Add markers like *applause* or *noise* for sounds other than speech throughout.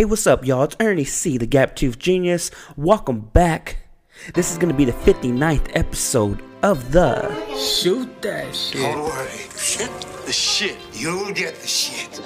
Hey, what's up, y'all? It's Ernie C, the Gap Tooth Genius. Welcome back. This is going to be the 59th episode of the. Shoot that shit. Don't worry. Shit. The shit. You'll get the shit.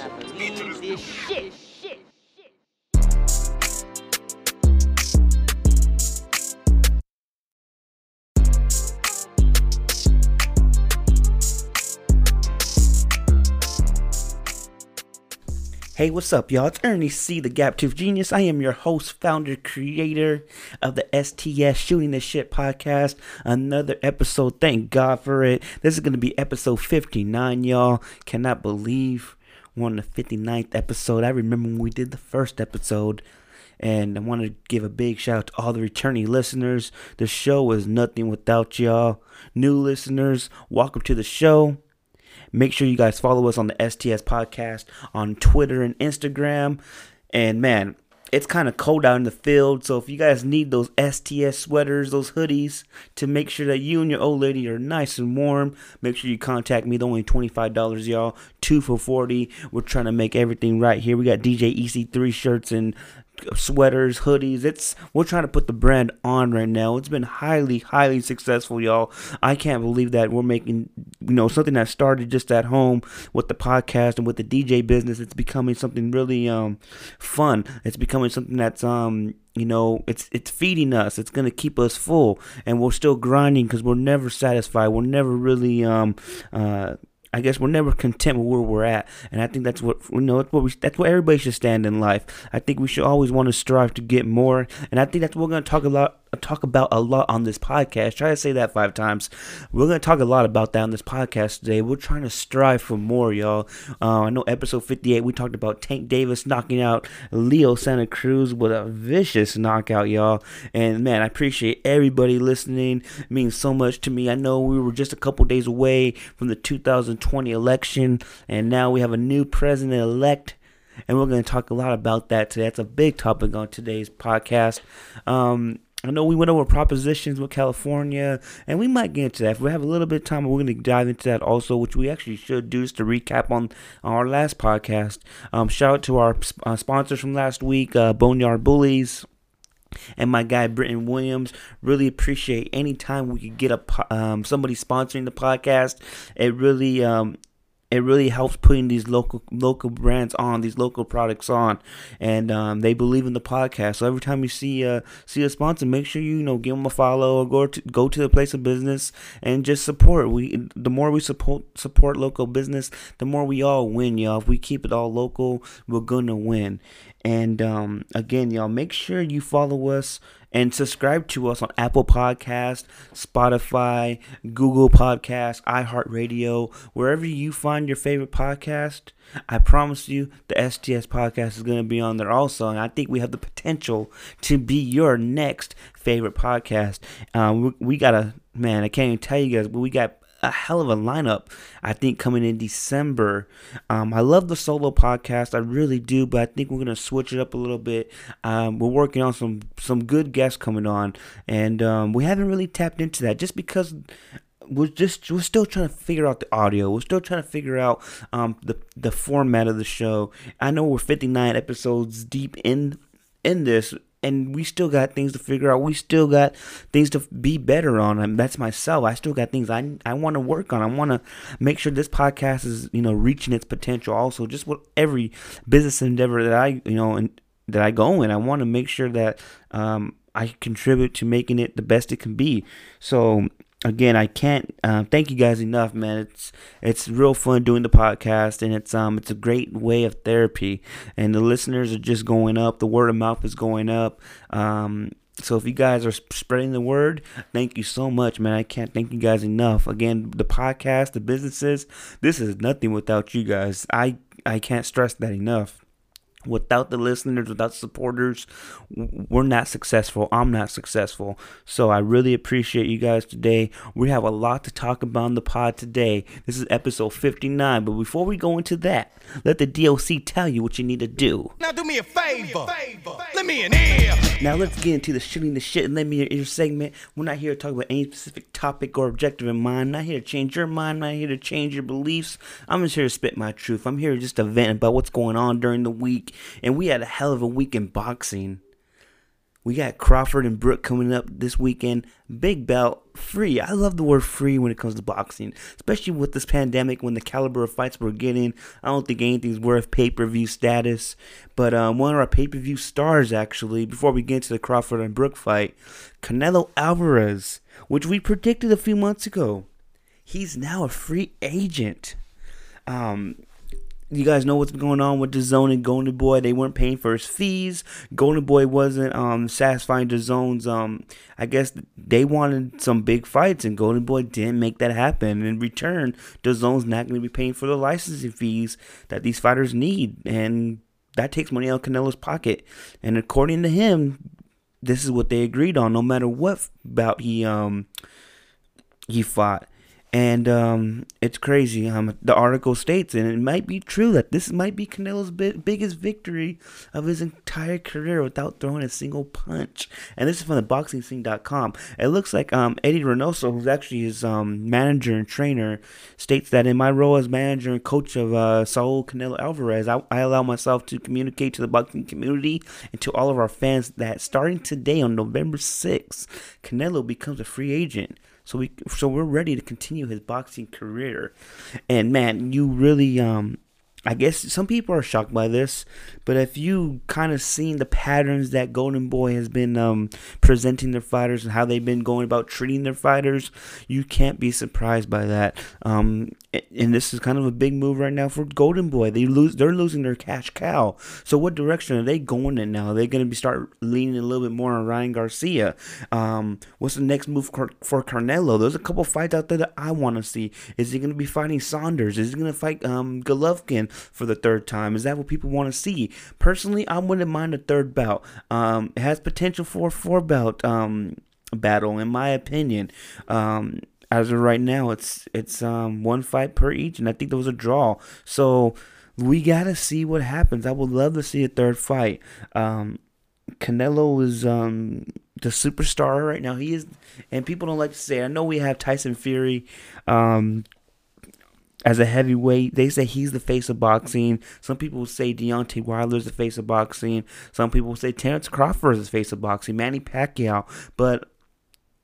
Hey, what's up, y'all? It's Ernie C, the Gap Tooth Genius. I am your host, founder, creator of the STS Shooting the Shit podcast. Another episode. Thank God for it. This is going to be episode 59, y'all. Cannot believe we're on the 59th episode. I remember when we did the first episode. And I want to give a big shout out to all the returning listeners. The show is nothing without y'all. New listeners, welcome to the show. Make sure you guys follow us on the STS podcast on Twitter and Instagram. And man, it's kind of cold out in the field, so if you guys need those STS sweaters, those hoodies, to make sure that you and your old lady are nice and warm, make sure you contact me. They're only $25, y'all. Two for 40 We're trying to make everything right here. We got DJ EC3 shirts and sweaters, hoodies. It's we're trying to put the brand on right now. It's been highly, highly successful, y'all. I can't believe that we're making you know something that started just at home with the podcast and with the DJ business. It's becoming something really um fun. It's becoming something that's um you know it's it's feeding us it's going to keep us full and we're still grinding because we're never satisfied we're never really um uh I guess we're never content with where we're at, and I think that's what you know. That's what we. That's what everybody should stand in life. I think we should always want to strive to get more, and I think that's what we're to talk a lot talk about a lot on this podcast. Try to say that five times. We're going to talk a lot about that on this podcast today. We're trying to strive for more, y'all. Uh, I know episode 58, we talked about Tank Davis knocking out Leo Santa Cruz with a vicious knockout, y'all. And man, I appreciate everybody listening. It means so much to me. I know we were just a couple days away from the 2020 election, and now we have a new president elect and we're going to talk a lot about that today. That's a big topic on today's podcast. Um, I know we went over propositions with California, and we might get into that. If we have a little bit of time, we're going to dive into that also, which we actually should do just to recap on, our last podcast. Um, shout out to our uh, sponsors from last week, uh, Boneyard Bullies and my guy Britton Williams. Really appreciate any time we could get a um, somebody sponsoring the podcast. It really um, it really helps putting these local local brands on these local products on. And um, they believe in the podcast. So every time you see a see a sponsor make sure you, you know give them a follow or go to go to the place of business and just support. We the more we support support local business the more we all win y'all. If we keep it all local we're gonna win. And um, again y'all make sure you follow us and subscribe to us on Apple Podcast, Spotify, Google Podcast, iHeartRadio, wherever you find your favorite podcast. I promise you, the STS podcast is going to be on there also, and I think we have the potential to be your next favorite podcast. Um, we, we got a man, I can't even tell you guys, but we got a hell of a lineup, I think, coming in December. Um, I love the solo podcast, I really do, but I think we're gonna switch it up a little bit. Um, we're working on some some good guests coming on, and um, we haven't really tapped into that just because we're just we're still trying to figure out the audio. We're still trying to figure out um, the the format of the show. I know we're 59 episodes deep in in this and we still got things to figure out. We still got things to be better on. And that's myself. I still got things I I want to work on. I want to make sure this podcast is you know reaching its potential. Also, just with every business endeavor that I you know and that I go in, I want to make sure that um, I contribute to making it the best it can be. So again, I can't uh, thank you guys enough, man. It's it's real fun doing the podcast, and it's um it's a great way of therapy, and the listeners are just going up. The word of mouth is going up. Um, so if you guys are spreading the word, thank you so much, man. I can't thank you guys enough. Again, the podcast, the businesses, this is nothing without you guys. I I can't stress that enough without the listeners, without supporters, we're not successful. I'm not successful. So I really appreciate you guys today. We have a lot to talk about in the pod today. This is episode 59. But before we go into that, let the DOC tell you what you need to do. Now do me a favor. Let me in here. Now let's get into the shooting the shit and let me in your segment. We're not here to talk about any specific topic or objective in mind. I'm not here to change your mind. I'm not here to change your beliefs. I'm just here to spit my truth. I'm here just to vent about what's going on during the week. And we had a hell of a week in boxing. We got Crawford and Brook coming up this weekend. Big belt, free. I love the word free when it comes to boxing, especially with this pandemic when the caliber of fights we're getting. I don't think anything's worth pay per view status. But um, one of our pay per view stars, actually, before we get into the Crawford and Brook fight, Canelo Alvarez, which we predicted a few months ago, he's now a free agent. Um, you guys know what's going on with DAZN and Golden Boy. They weren't paying for his fees. Golden Boy wasn't um, satisfying DAZN's. Um, I guess they wanted some big fights, and Golden Boy didn't make that happen. In return, DAZN's not going to be paying for the licensing fees that these fighters need, and that takes money out of Canelo's pocket. And according to him, this is what they agreed on. No matter what bout he um he fought and um, it's crazy. Um, the article states, and it might be true that this might be Canelo's biggest victory of his entire career without throwing a single punch. And this is from the BoxingScene.com. It looks like um, Eddie Reynoso, who's actually his um, manager and trainer, states that in my role as manager and coach of uh, Saul Canelo Alvarez, I, I allow myself to communicate to the boxing community and to all of our fans that starting today on November 6th, Canelo becomes a free agent. So we so we're ready to continue his boxing career. And man, you really um I guess some people are shocked by this, but if you kind of seen the patterns that Golden Boy has been um, presenting their fighters and how they've been going about treating their fighters, you can't be surprised by that. Um, and this is kind of a big move right now for Golden Boy. They lose, they're losing their cash cow. So what direction are they going in now? Are they going to be start leaning a little bit more on Ryan Garcia? Um, what's the next move for, for Canelo? There's a couple fights out there that I want to see. Is he going to be fighting Saunders? Is he going to fight um, Golovkin? For the third time? Is that what people want to see? Personally, I wouldn't mind a third bout. Um, it has potential for a four bout um, battle, in my opinion. Um, as of right now, it's it's um, one fight per each, and I think there was a draw. So we gotta see what happens. I would love to see a third fight. Um, Canelo is um, the superstar right now. He is, and people don't like to say. I know we have Tyson Fury, um, as a heavyweight. They say he's the face of boxing. Some people say Deontay Wilder's the face of boxing. Some people say Terrence Crawford is the face of boxing. Manny Pacquiao. But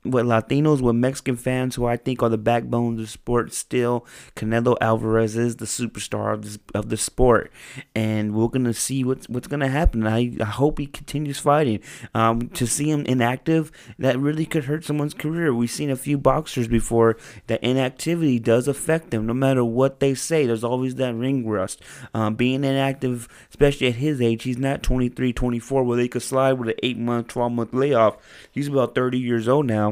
with Latinos, with Mexican fans who I think are the backbone of the sport still, Canelo Alvarez is the superstar of, this, of the sport. And we're going to see what's, what's going to happen. I, I hope he continues fighting. Um, to see him inactive, that really could hurt someone's career. We've seen a few boxers before that inactivity does affect them. No matter what they say, there's always that ring rust. Um, being inactive, especially at his age, he's not 23, 24, where they could slide with an 8 month, 12 month layoff. He's about 30 years old now.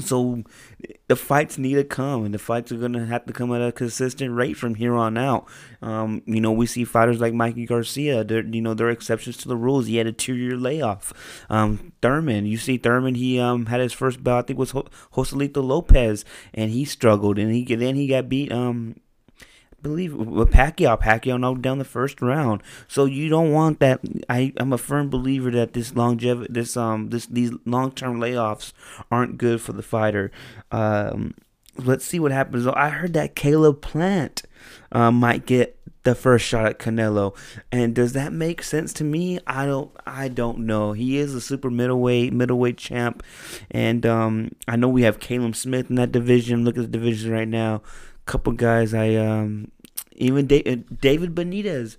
So the fights need to come, and the fights are gonna have to come at a consistent rate from here on out. Um, you know, we see fighters like Mikey Garcia. They're, you know, they're exceptions to the rules. He had a two-year layoff. Um, Thurman, you see Thurman. He um had his first bout. I think was Josesito Lopez, and he struggled, and he then he got beat um believe with Pacquiao, Pacquiao knocked down the first round. So you don't want that. I I'm a firm believer that this longevity, this um, this these long term layoffs aren't good for the fighter. Um, let's see what happens. I heard that Caleb Plant uh, might get the first shot at Canelo. And does that make sense to me? I don't I don't know. He is a super middleweight middleweight champ and um, I know we have Caleb Smith in that division. Look at the division right now. Couple guys I um even uh, David Benitez,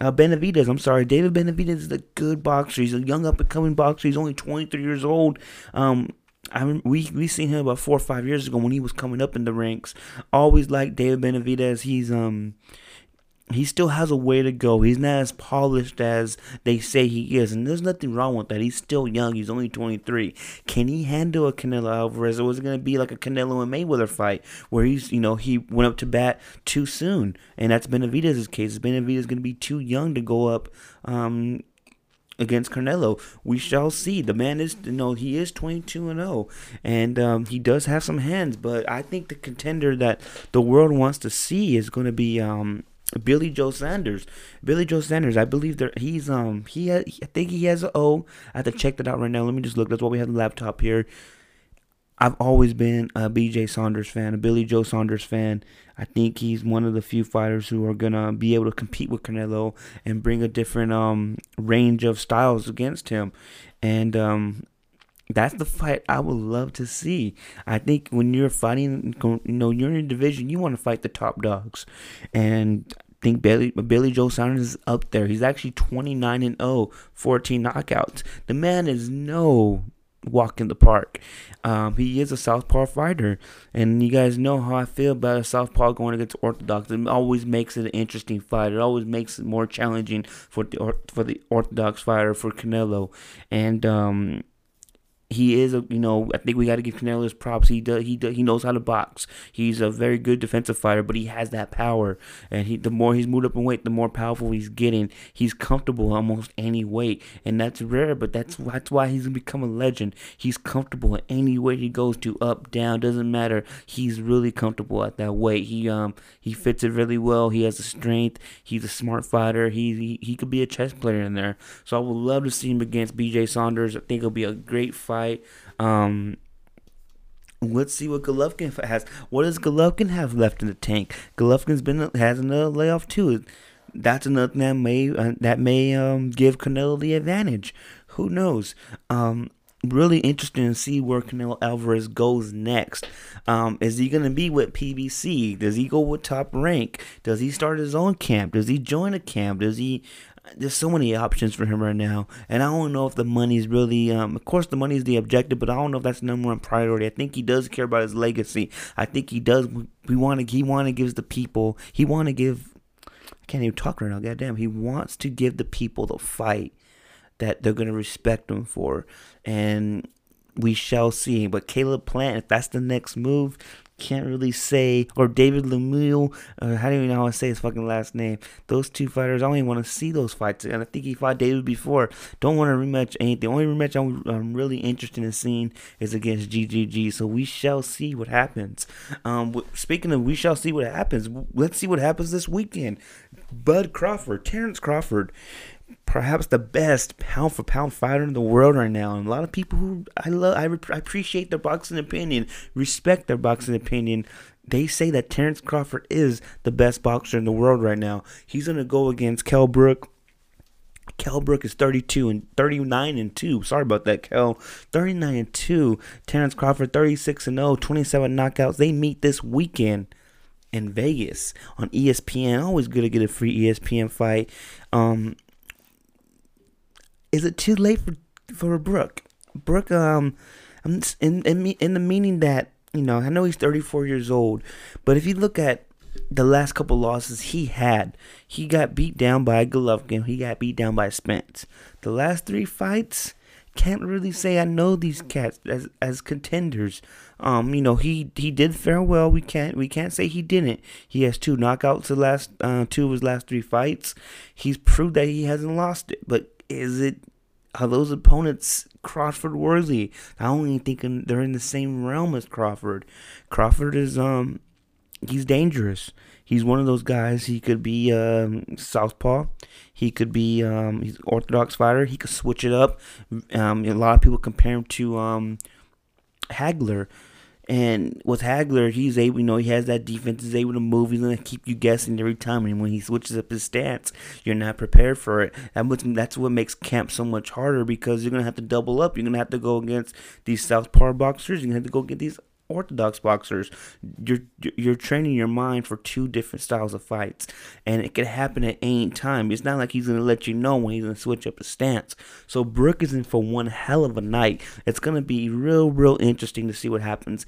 uh, Benavidez. I'm sorry, David Benavidez is a good boxer. He's a young up and coming boxer. He's only 23 years old. Um, I we we seen him about four or five years ago when he was coming up in the ranks. Always like David Benavidez. He's um he still has a way to go. He's not as polished as they say he is, and there's nothing wrong with that. He's still young. He's only 23. Can he handle a Canelo Alvarez, or was it going to be like a Canelo and Mayweather fight where he's, you know, he went up to bat too soon, and that's Benavidez's case. Benavidez is going to be too young to go up. Um, against Canelo. We shall see. The man is, you know, he is 22 and 0, and um, he does have some hands. But I think the contender that the world wants to see is going to be um, Billy Joe Saunders. Billy Joe Saunders, I believe that he's um he had, I think he has an O. I have to check that out right now. Let me just look. That's why we have the laptop here. I've always been a BJ Saunders fan, a Billy Joe Saunders fan. I think he's one of the few fighters who are gonna be able to compete with Canelo and bring a different um range of styles against him. And um that's the fight I would love to see. I think when you're fighting, you know, you're in a division, you want to fight the top dogs, and I think Billy Billy Joe Saunders is up there. He's actually 29 and 0, 14 knockouts. The man is no walk in the park. Um, he is a southpaw fighter, and you guys know how I feel about a southpaw going against orthodox. It always makes it an interesting fight. It always makes it more challenging for the for the orthodox fighter for Canelo, and um, he is a you know I think we got to give Canelo his props. He does he does, he knows how to box. He's a very good defensive fighter, but he has that power. And he the more he's moved up in weight, the more powerful he's getting. He's comfortable almost any weight, and that's rare. But that's that's why he's gonna become a legend. He's comfortable at any weight he goes to, up down doesn't matter. He's really comfortable at that weight. He um he fits it really well. He has the strength. He's a smart fighter. He he, he could be a chess player in there. So I would love to see him against B.J. Saunders. I think it'll be a great fight fight. Um, let's see what Golovkin has. What does Golovkin have left in the tank? Golovkin's been has another layoff too. That's another thing that may uh, that may um, give Canelo the advantage. Who knows? Um, really interesting to see where Canelo Alvarez goes next. Um, is he going to be with PBC? Does he go with Top Rank? Does he start his own camp? Does he join a camp? Does he there's so many options for him right now, and I don't know if the money's really. Um, of course, the money is the objective, but I don't know if that's the number one priority. I think he does care about his legacy. I think he does. We want to. He want to give the people. He want to give. I can't even talk right now. Goddamn. He wants to give the people the fight that they're gonna respect him for, and we shall see. But Caleb Plant, if that's the next move, can't really say, or David Lemieux, uh, how do you know how to say his fucking last name? Those two fighters, I don't want to see those fights. And I think he fought David before. Don't want to rematch anything. The only rematch I'm, I'm, really interested in seeing is against GGG. So we shall see what happens. Um, speaking of, we shall see what happens. Let's see what happens this weekend. Bud Crawford, Terrence Crawford perhaps the best pound for pound fighter in the world right now. And a lot of people who I love, I, I appreciate their boxing opinion, respect their boxing opinion. They say that Terrence Crawford is the best boxer in the world right now. He's gonna go against Kell Brook. Kell Brook is 32 and 39 and 2. Sorry about that, Kell. 39 and 2. Terrence Crawford 36 and 0, 27 knockouts. They meet this weekend in Vegas on ESPN. Always good to get a free ESPN fight. Um, is it too late for for Brook? Brook, um, in in in the meaning that you know, I know he's 34 years old, but if you look at the last couple losses he had, he got beat down by Golovkin, he got beat down by Spence. The last three fights, can't really say I know these cats as as contenders. Um, you know, he he did fare well. We can't we can't say he didn't. He has two knockouts the last uh, two of his last three fights. He's proved that he hasn't lost it, but is it are those opponents Crawford worthy? I only think they're in the same realm as Crawford. Crawford is um he's dangerous. He's one of those guys. He could be um, southpaw. He could be um, he's orthodox fighter. He could switch it up. Um, a lot of people compare him to um, Hagler. And with Hagler, he's able, you know, he has that defense, he's able to move, he's going to keep you guessing every time. And when he switches up his stance, you're not prepared for it. And that's what makes camp so much harder because you're going to have to double up. You're going to have to go against these southpaw boxers, you're going to have to go get these orthodox boxers you're you're training your mind for two different styles of fights. And it could happen at any time. It's not like he's to let you know when he's to switch up his stance. So brook is in for one hell of a night. It's to be real real interesting to see what happens.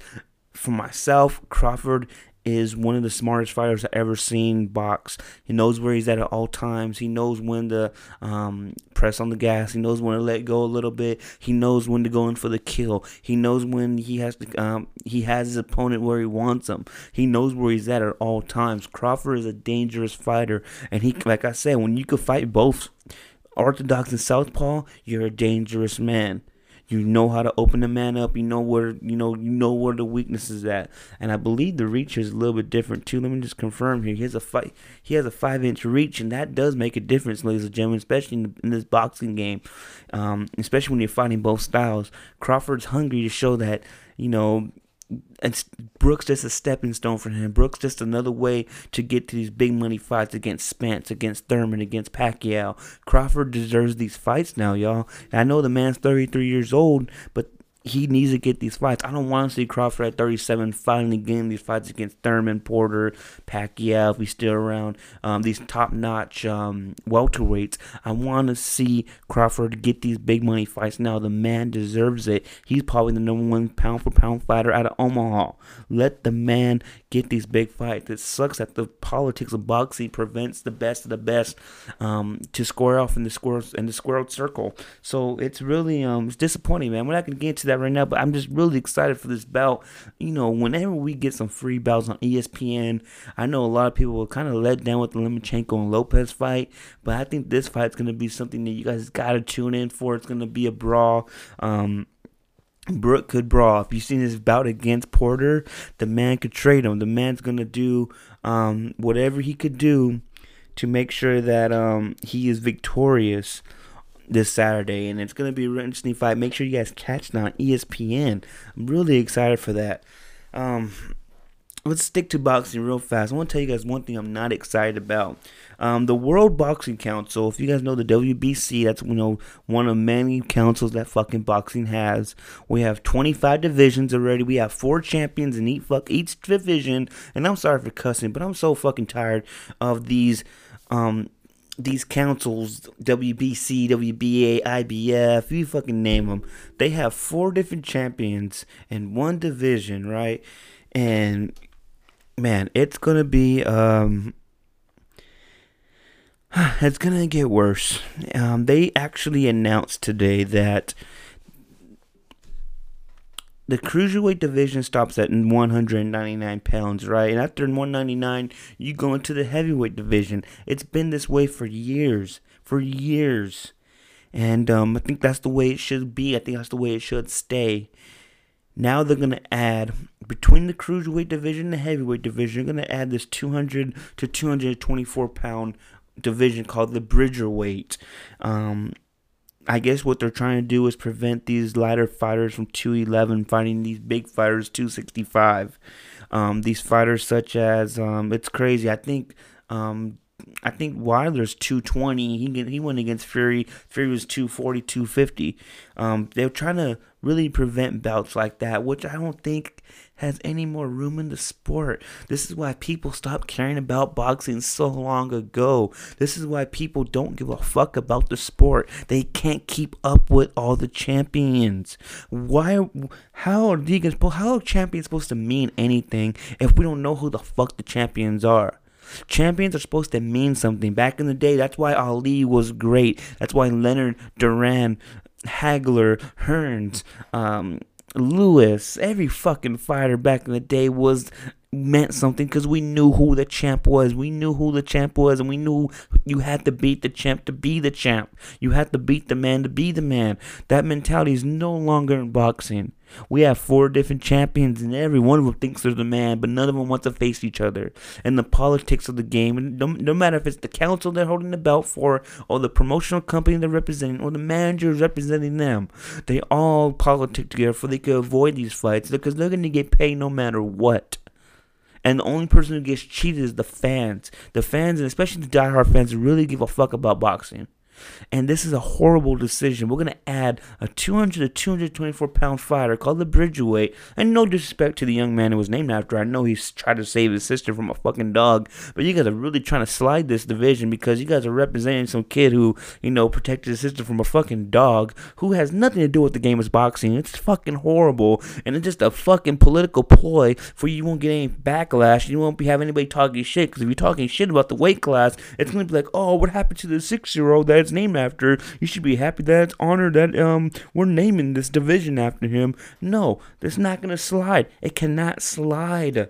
For myself crawford is one of the smartest fighters I've ever seen box. He knows where he's at at all times. He knows when to um, press on the gas. He knows when to let go a little bit. He knows when to go in for the kill. He knows when he has to. Um, he has his opponent where he wants him. He knows where he's at at all times. Crawford is a dangerous fighter, and he, like I said, when you can fight both orthodox and southpaw, you're a dangerous man You know how to open the man up. You know where you know you know where the weakness is at. And I believe the reach is a little bit different too. Let me just confirm here. He has a fight. He has a five inch reach, and that does make a difference, ladies and gentlemen, especially in, in this boxing game. Um, especially when you're fighting both styles. Crawford's hungry to show that you know and Brooks just a stepping stone for him. Brooks just another way to get to these big money fights against Spence, against Thurman, against Pacquiao. Crawford deserves these fights now, y'all. And I know the man's 33 years old, but he needs to get these fights. I don't want to see Crawford at 37 finally getting these fights against Thurman, Porter, Pacquiao, if he's still around, um, these top notch um, welterweights. I want to see Crawford get these big money fights now. The man deserves it. He's probably the number one pound for pound fighter out of Omaha. Let the man get these big fights. It sucks that the politics of boxing prevents the best of the best um, to square off in the square in the squared circle. So it's really um, it's disappointing, man. We're not gonna get into that right now, but I'm just really excited for this bout. You know, whenever we get some free bouts on ESPN, I know a lot of people were kind of let down with the Lomachenko and Lopez fight, but I think this fight's gonna be something that you guys gotta tune in for. It's gonna be a brawl. Um, Brook could brawl. If you've seen his bout against Porter, the man could trade him. The man's gonna do um, whatever he could do to make sure that um, he is victorious this Saturday, and it's gonna be a interesting fight. Make sure you guys catch it on ESPN. I'm really excited for that. Um, let's stick to boxing real fast. I want to tell you guys one thing I'm not excited about. Um, the World Boxing Council, if you guys know the WBC, that's you know one of many councils that fucking boxing has. We have 25 divisions already. We have four champions in each fuck each division. And I'm sorry for cussing, but I'm so fucking tired of these um these councils, WBC, WBA, IBF, you fucking name them, they have four different champions in one division, right? And man, it's gonna be um, *sighs* it's gonna get worse. Um, they actually announced today that the cruiserweight division stops at 199 pounds, right? And after 199, you go into the heavyweight division. It's been this way for years, for years, and um, I think that's the way it should be. I think that's the way it should stay. Now they're gonna add between the cruiserweight division and the heavyweight division. They're gonna add this 200 to 224 pound division called the bridger weight. Um, I guess what they're trying to do is prevent these lighter fighters from 211 fighting these big fighters 265. Um, these fighters such as um, it's crazy. I think um, I think Wilder's 220. He he went against Fury. Fury was 240, 250. Um, they're trying to really prevent bouts like that, which I don't think has any more room in the sport. This is why people stopped caring about boxing so long ago. This is why people don't give a fuck about the sport. They can't keep up with all the champions. Why? How are? How are champions supposed to mean anything if we don't know who the fuck the champions are? Champions are supposed to mean something. Back in the day, that's why Ali was great. That's why Leonard Duran, Hagler, Hearns, um, Lewis, every fucking fighter back in the day was meant something because we knew who the champ was. We knew who the champ was, and we knew you had to beat the champ to be the champ. You had to beat the man to be the man. That mentality is no longer in boxing. We have four different champions, and every one of them thinks they're the man, but none of them want to face each other. And the politics of the game, no, no matter if it's the council they're holding the belt for, or the promotional company they're representing, or the manager representing them, they all politic together so they can avoid these fights because they're going to get paid no matter what. And the only person who gets cheated is the fans. The fans, and especially the diehard fans, really give a fuck about boxing. And this is a horrible decision. We're going to add a 200 to 224 pound fighter called the Bridgeweight. And no disrespect to the young man who was named after. I know he's tried to save his sister from a fucking dog. But you guys are really trying to slide this division because you guys are representing some kid who, you know, protected his sister from a fucking dog who has nothing to do with the game of boxing. It's fucking horrible. And it's just a fucking political ploy for you won't get any backlash. You won't be having anybody talking shit. Because if you're talking shit about the weight class, it's going to be like, oh, what happened to the six year old that's named after. You should be happy that it's honored that um we're naming this division after him. No, that's not gonna slide. It cannot slide.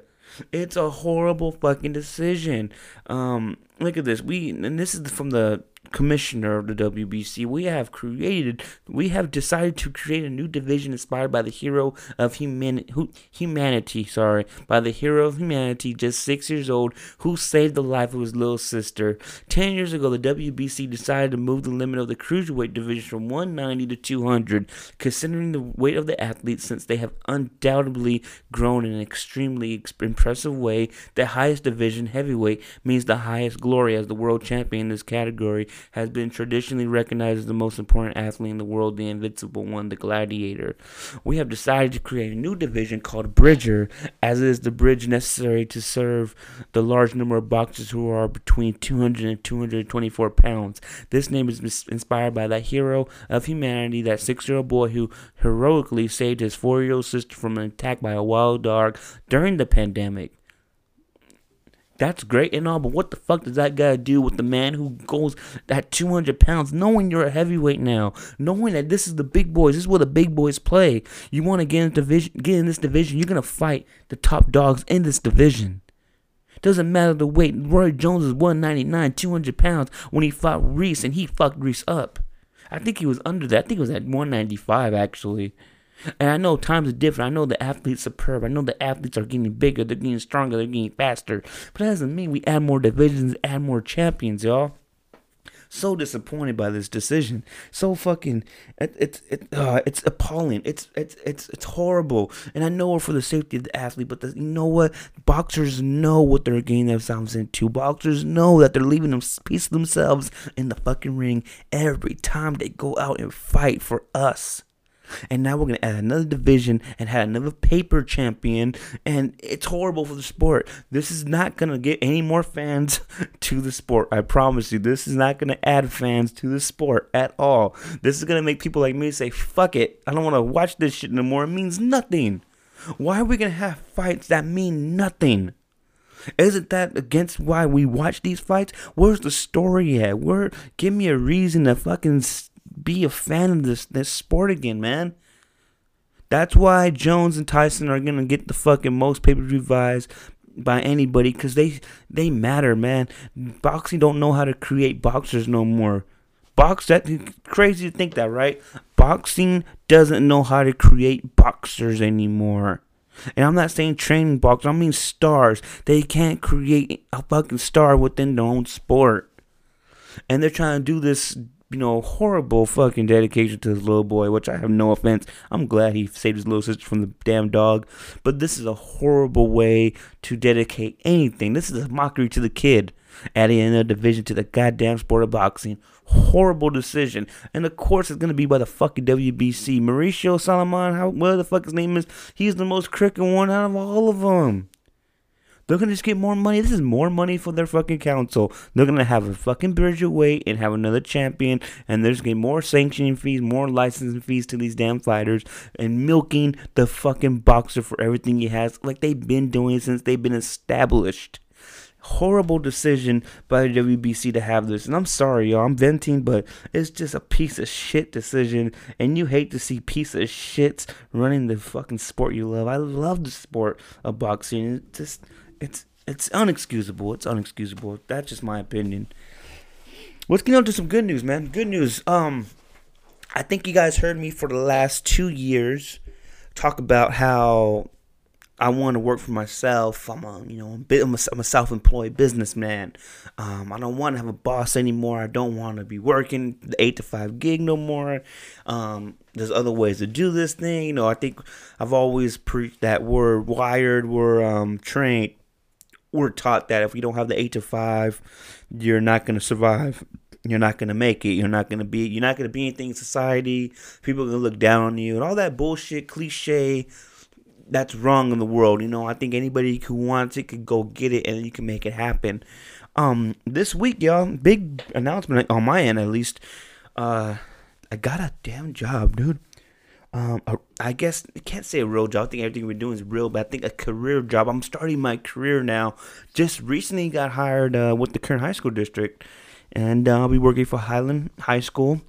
It's a horrible fucking decision. Um, look at this. We and this is from the commissioner of the WBC, we have created, we have decided to create a new division inspired by the hero of human, humanity, sorry, by the hero of humanity, just six years old, who saved the life of his little sister. Ten years ago, the WBC decided to move the limit of the cruiserweight division from 190 to 200, considering the weight of the athletes, since they have undoubtedly grown in an extremely impressive way. The highest division, heavyweight, means the highest glory as the world champion in this category has been traditionally recognized as the most important athlete in the world, the invincible one, the gladiator. We have decided to create a new division called Bridger, as it is the bridge necessary to serve the large number of boxers who are between 200 and 224 pounds. This name is inspired by that hero of humanity, that six year old boy who heroically saved his four year old sister from an attack by a wild dog during the pandemic. That's great and all, but what the fuck does that guy do with the man who goes at 200 pounds, knowing you're a heavyweight now, knowing that this is the big boys, this is where the big boys play. You want to get in division, get in this division, you're gonna fight the top dogs in this division. Doesn't matter the weight. Roy Jones is 199, 200 pounds when he fought Ruiz, and he fucked Ruiz up. I think he was under that. I think he was at 195 actually. And I know times are different. I know the athletes superb. I know the athletes are getting bigger, they're getting stronger, they're getting faster. But that doesn't mean we add more divisions, add more champions, y'all. So disappointed by this decision. So fucking, it, it, it uh, it's appalling. It's it's it's it's horrible. And I know it for the safety of the athlete, but the, you know what? Boxers know what they're getting themselves into. Boxers know that they're leaving them piece of themselves in the fucking ring every time they go out and fight for us and now we're gonna add another division and have another paper champion, and it's horrible for the sport. This is not gonna get any more fans *laughs* to the sport. I promise you, this is not gonna add fans to the sport at all. This is gonna make people like me say, "Fuck it, I don't want to watch this shit no more." It means nothing. Why are we gonna have fights that mean nothing? Isn't that against why we watch these fights? Where's the story at? Where? Give me a reason to fucking be a fan of this this sport again, man. That's why Jones and Tyson are gonna get the fucking most pay per view buys by anybody because they they matter, man. Boxing don't know how to create boxers no more. Box that crazy to think that, right? Boxing doesn't know how to create boxers anymore. And I'm not saying training boxers, I mean stars. They can't create a fucking star within their own sport. And they're trying to do this you know, horrible fucking dedication to his little boy, which I have no offense. I'm glad he saved his little sister from the damn dog. But this is a horrible way to dedicate anything. This is a mockery to the kid, adding another division to the goddamn sport of boxing. Horrible decision. And of course, it's going to be by the fucking WBC. Mauricio Salomon, how, whatever the fuck his name is, he's the most crooked one out of all of them. They're gonna just get more money. This is more money for their fucking council. They're gonna have a fucking Bridger weight and have another champion, and there's gonna be more sanctioning fees, more licensing fees to these damn fighters, and milking the fucking boxer for everything he has, like they've been doing since they've been established. Horrible decision by the WBC to have this, and I'm sorry, y'all. I'm venting, but it's just a piece of shit decision, and you hate to see piece of shits running the fucking sport you love. I love the sport of boxing. It just it's it's unexcusable. It's unexcusable. That's just my opinion. Let's get on to some good news, man. Good news. Um, I think you guys heard me for the last two years talk about how I want to work for myself. I'm a, you know, I'm a, I'm a self-employed businessman. Um, I don't want to have a boss anymore. I don't want to be working the eight to five gig no more. Um, there's other ways to do this thing. You know, I think I've always preached that we're wired, we're um, trained we're taught that if you don't have the eight to five, you're not to survive. You're not to make it. You're not to be. You're not to be anything in society. People are to look down on you and all that bullshit cliche. That's wrong in the world. You know, I think anybody who wants it could go get it and you can make it happen. Um, this week, y'all, big announcement on my end at least. Uh, I got a damn job, dude um, a, I guess I can't say a real job. I think everything we're doing is real, but I think a career job. I'm starting my career now. Just recently got hired uh, with the Kern high school district, and uh, I'll be working for Highland High School.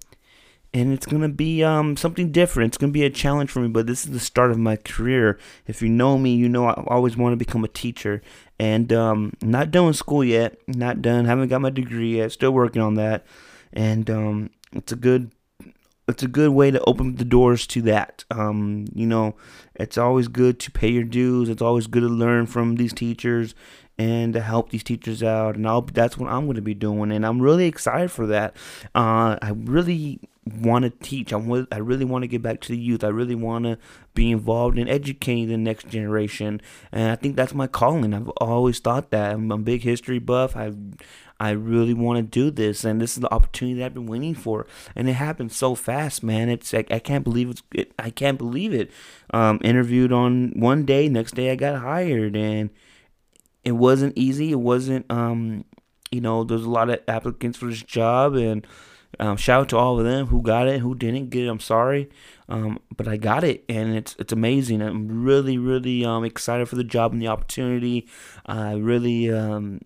And it's gonna be um, something different. It's gonna be a challenge for me, but this is the start of my career. If you know me, you know I always want to become a teacher, and um, not done school yet. Not done. Haven't got my degree yet. Still working on that and um, it's a good it's a good way to open the doors to that. Um, you know, it's always good to pay your dues. It's always good to learn from these teachers and to help these teachers out. And I'll, that's what I'm going to be doing. And I'm really excited for that. Uh, I really want to teach. I, want, I really want to get back to the youth. I really want to be involved in educating the next generation. And I think that's my calling. I've always thought that. I'm a big history buff. I I really want to do this, and this is the opportunity that I've been waiting for, and it happened so fast, man. It's like I can't believe it's it, I can't believe it. Um, interviewed on one day, next day I got hired, and it wasn't easy. It wasn't um, you know, there's a lot of applicants for this job, and um, shout out to all of them who got it, who didn't get it. I'm sorry, um, but I got it, and it's it's amazing. I'm really really um excited for the job and the opportunity. I really um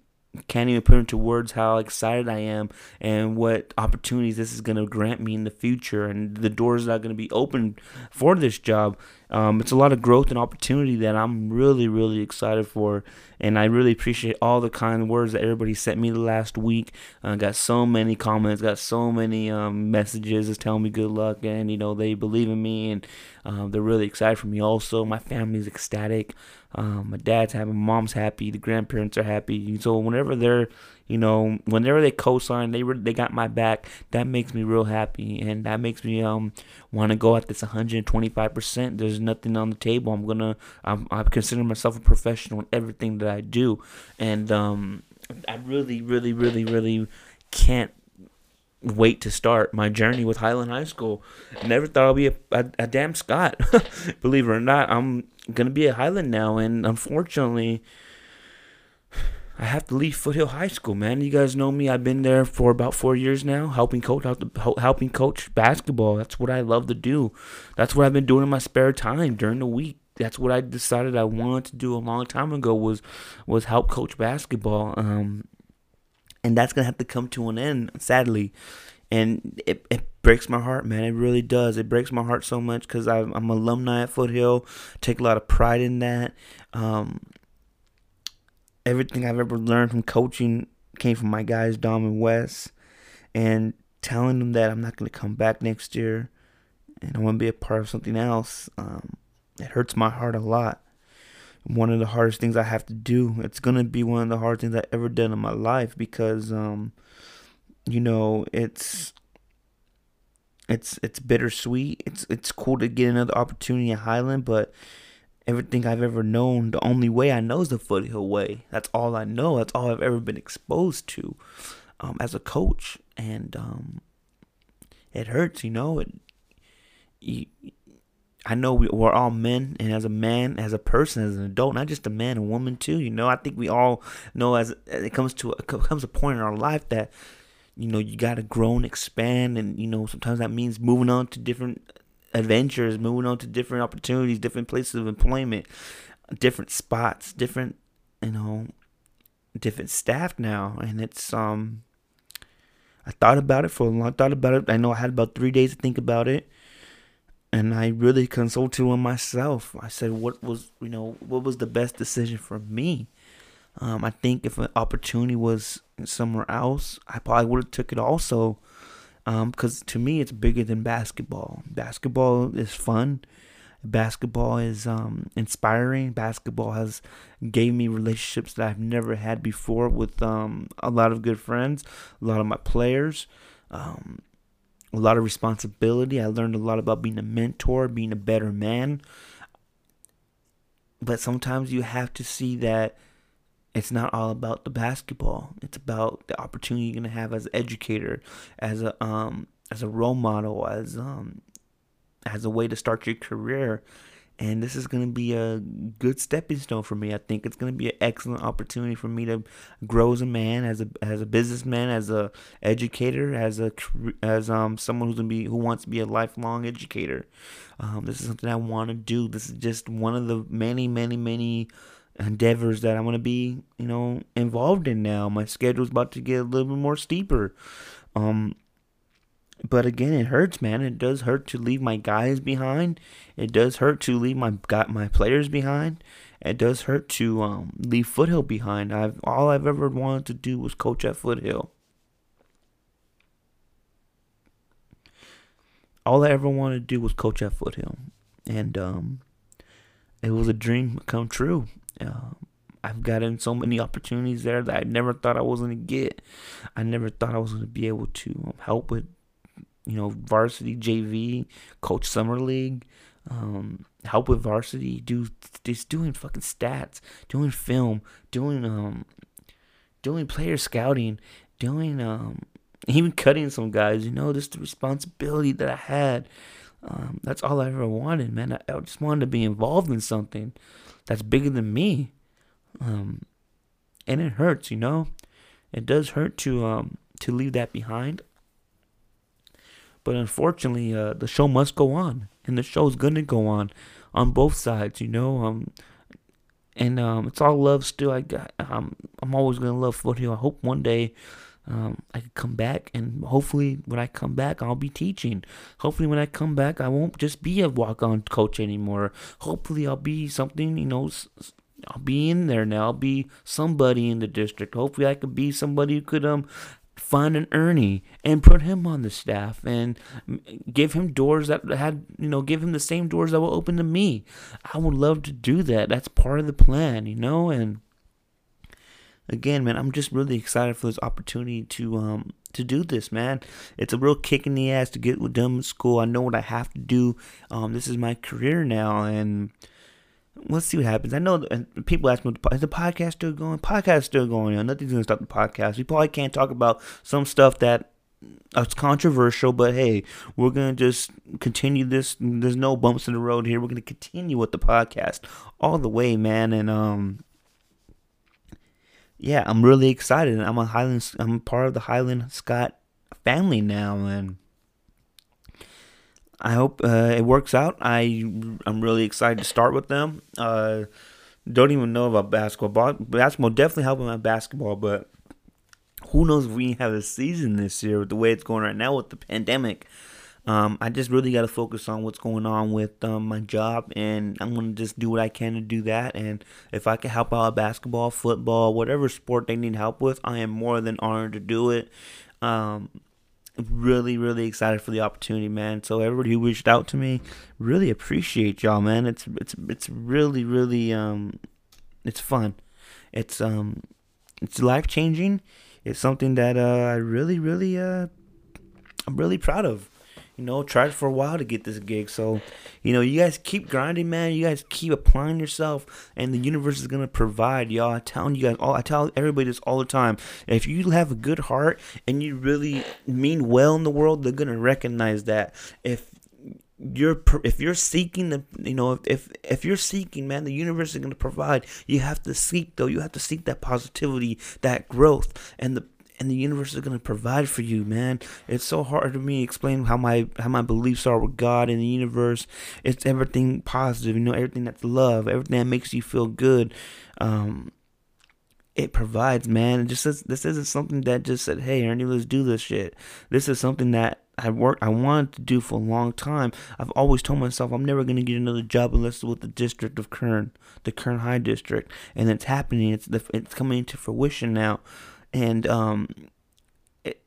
can't even put into words how excited I am and what opportunities this is going to grant me in the future and the doors that are going to be open for this job. Um, it's a lot of growth and opportunity that I'm really, really excited for. And I really appreciate all the kind words that everybody sent me the last week. I uh, got so many comments, got so many um, messages just telling me good luck. And, you know, they believe in me and um, they're really excited for me also. My family's ecstatic. Um, my dad's happy, my mom's happy, the grandparents are happy. So whenever they're, you know, whenever they co-sign, they re- they got my back. That makes me real happy, and that makes me um want to go at this 125 percent. There's nothing on the table. I'm gonna I'm, I consider myself a professional in everything that I do, and um I really really really really can't wait to start my journey with Highland High School. Never thought I'd be a, a, a damn Scot. *laughs* Believe it or not, I'm gonna be a Highland now, and unfortunately, I have to leave Foothill High School. Man, you guys know me. I've been there for about four years now, helping coach, helping coach basketball. That's what I love to do. That's what I've been doing in my spare time during the week. That's what I decided I wanted to do a long time ago was was help coach basketball. Um, and that's gonna have to come to an end, sadly. And it, it breaks my heart, man. It really does. It breaks my heart so much because I'm, I'm alumni at Foothill. Take a lot of pride in that. Um, everything I've ever learned from coaching came from my guys, Dom and Wes, and telling them that I'm not going to come back next year and I want to be a part of something else. Um, it hurts my heart a lot one of the hardest things I have to do. It's gonna be one of the hardest things I've ever done in my life because um, you know, it's it's it's bittersweet. It's it's cool to get another opportunity at Highland, but everything I've ever known, the only way I know is the foothill way. That's all I know. That's all I've ever been exposed to um, as a coach, and um, it hurts. You know, it. You, I know we, we're all men, and as a man, as a person, as an adult, not just a man, a woman too. You know, I think we all know as, it comes to it comes a point in our life that you know you gotta grow and expand, and you know sometimes that means moving on to different adventures, moving on to different opportunities, different places of employment, different spots, different you know different staff now, and it's um. I thought about it for a long. Thought about it. I know I had about three days to think about it and I really consulted with myself. I said, what was you know what was the best decision for me? Um, I think if an opportunity was somewhere else, I probably would have took it also, because um, to me it's bigger than basketball. Basketball is fun. Basketball is um, inspiring. Basketball has gave me relationships that I've never had before with um, a lot of good friends, a lot of my players. Um, a lot of responsibility. I learned a lot about being a mentor, being a better man. But sometimes you have to see that it's not all about the basketball. It's about the opportunity you're gonna have as an educator, as a um as a role model, as um as a way to start your career and this is to be a good stepping stone for me. I think it's to be an excellent opportunity for me to grow as a man, as a as a businessman, as a educator, as a as um someone who's gonna be who wants to be a lifelong educator. Um, this is something I want to do. This is just one of the many, many, many endeavors that I'm gonna be, you know, involved in now. My schedule's about to get a little bit more steeper. Um, but again, it hurts, man. It does hurt to leave my guys behind. It does hurt to leave my got my players behind. It does hurt to um, leave Foothill behind. I've all I've ever wanted to do was coach at Foothill. all I ever wanted to do was coach at Foothill, and um, it was a dream come true. Uh, I've gotten so many opportunities there that I never thought I was gonna get. I never thought I was gonna be able to um, help with, you know, varsity JV, coach summer league, um, help with varsity, do just doing fucking stats, doing film, doing um, doing player scouting, doing um, even cutting some guys. You know, just the responsibility that I had. Um, that's all I ever wanted, man. I, I just wanted to be involved in something that's bigger than me. Um, and it hurts, you know. It does hurt to um to leave that behind. But unfortunately, uh, the show must go on, and the show's gonna go on, on both sides, you know. Um, and um, it's all love still. I got. Um, I'm always gonna love Foothill. I hope one day. Um, I could come back, and hopefully, when I come back, I'll be teaching. Hopefully, when I come back, I won't just be a walk-on coach anymore. Hopefully, I'll be something, you know, I'll be in there now. I'll be somebody in the district. Hopefully, I could be somebody who could um find an Ernie and put him on the staff and give him doors that had you know give him the same doors that were open to me. I would love to do that. That's part of the plan, you know. And again, man, I'm just really excited for this opportunity to um to do this, man. It's a real kick in the ass to get with them in school. I know what I have to do. Um, this is my career now, and let's see what happens. I know people ask me, is the podcast still going? Podcast still going. Know, nothing's gonna stop the podcast. We probably can't talk about some stuff that it's controversial, but hey, we're gonna just continue this. There's no bumps in the road here. We're gonna continue with the podcast all the way, man. And um, yeah, I'm really excited. I'm a Highland. I'm part of the Highland Scot family now, and I hope uh, it works out. I I'm really excited to start with them. Uh, don't even know about basketball. Basketball definitely helping my basketball, but who knows if we have a season this year with the way it's going right now with the pandemic. Um, I just really got to focus on what's going on with um, my job, and I'm gonna just do what I can to do that. And if I can help out basketball, football, whatever sport they need help with, I am more than honored to do it. Um, really really excited for the opportunity man so everybody who reached out to me really appreciate y'all man it's it's it's really really um it's fun it's um it's life changing it's something that uh i really really uh i'm really proud of you know, tried for a while to get this gig. So, you know, you guys keep grinding, man. You guys keep applying yourself, and the universe is gonna provide, y'all. I tell you guys all. I tell everybody this all the time. If you have a good heart and you really mean well in the world, they're gonna recognize that. If you're if you're seeking the you know if if you're seeking man the universe is going to provide you have to seek though you have to seek that positivity that growth and the and the universe is going to provide for you, man. It's so hard to me explain how my how my beliefs are with God and the universe. It's everything positive, you know, everything that's love, everything that makes you feel good. Um, it provides, man. It just says, this isn't something that just said, "Hey, Ernie, let's do this shit." This is something that I worked, I wanted to do for a long time. I've always told myself I'm never gonna get another job unless it's with the district of Kern, the Kern High District, and it's happening. It's the, it's coming into fruition now and um, it,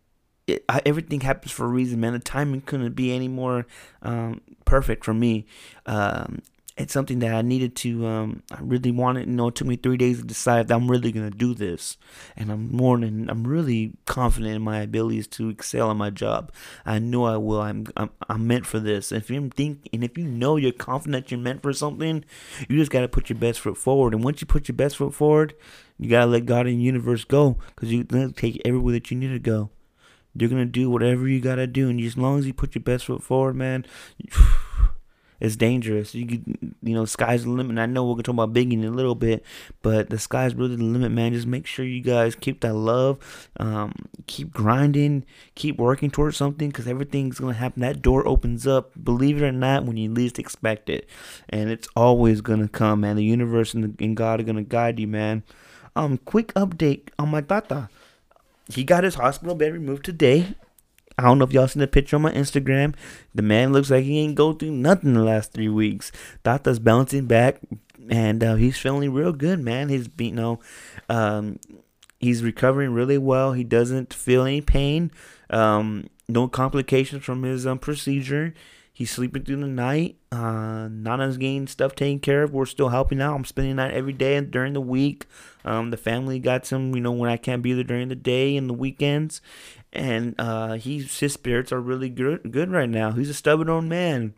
it, I, everything happens for a reason, man. The timing couldn't be any more um, perfect for me. Um, it's something that I needed to, um, I really wanted, you know, it took me three days to decide that I'm really going to do this. And I'm more than, I'm really confident in my abilities to excel in my job. I know I will. I'm, I'm, I'm meant for this. If you think, and if you know you're confident you're meant for something, you just got to put your best foot forward. And once you put your best foot forward, you got to let God and the universe go because you're going to take everywhere that you need to go. You're going to do whatever you got to do. And as long as you put your best foot forward, man, *sighs* it's dangerous. You could, you know, sky's the limit. And I know we're gonna talk about Biggie in a little bit, but the sky's really the limit, man. Just make sure you guys keep that love, um, keep grinding, keep working towards something, because everything's gonna happen. That door opens up, believe it or not, when you least expect it, and it's always gonna come, man. The universe and, the, and God are gonna guide you, man. Um, quick update on my tata. He got his hospital bed removed today. I don't know if y'all seen the picture on my Instagram. The man looks like he ain't go through nothing the last three weeks. Tata's bouncing back, and uh, he's feeling real good, man. He's you know, um, he's recovering really well. He doesn't feel any pain. Um, no complications from his um, procedure. He's sleeping through the night. Uh, Nana's getting stuff taken care of. We're still helping out. I'm spending that every day and during the week. Um, the family got some, you know, when I can't be there during the day and the weekends. And uh, he's his spirits are really good, good right now. He's a stubborn old man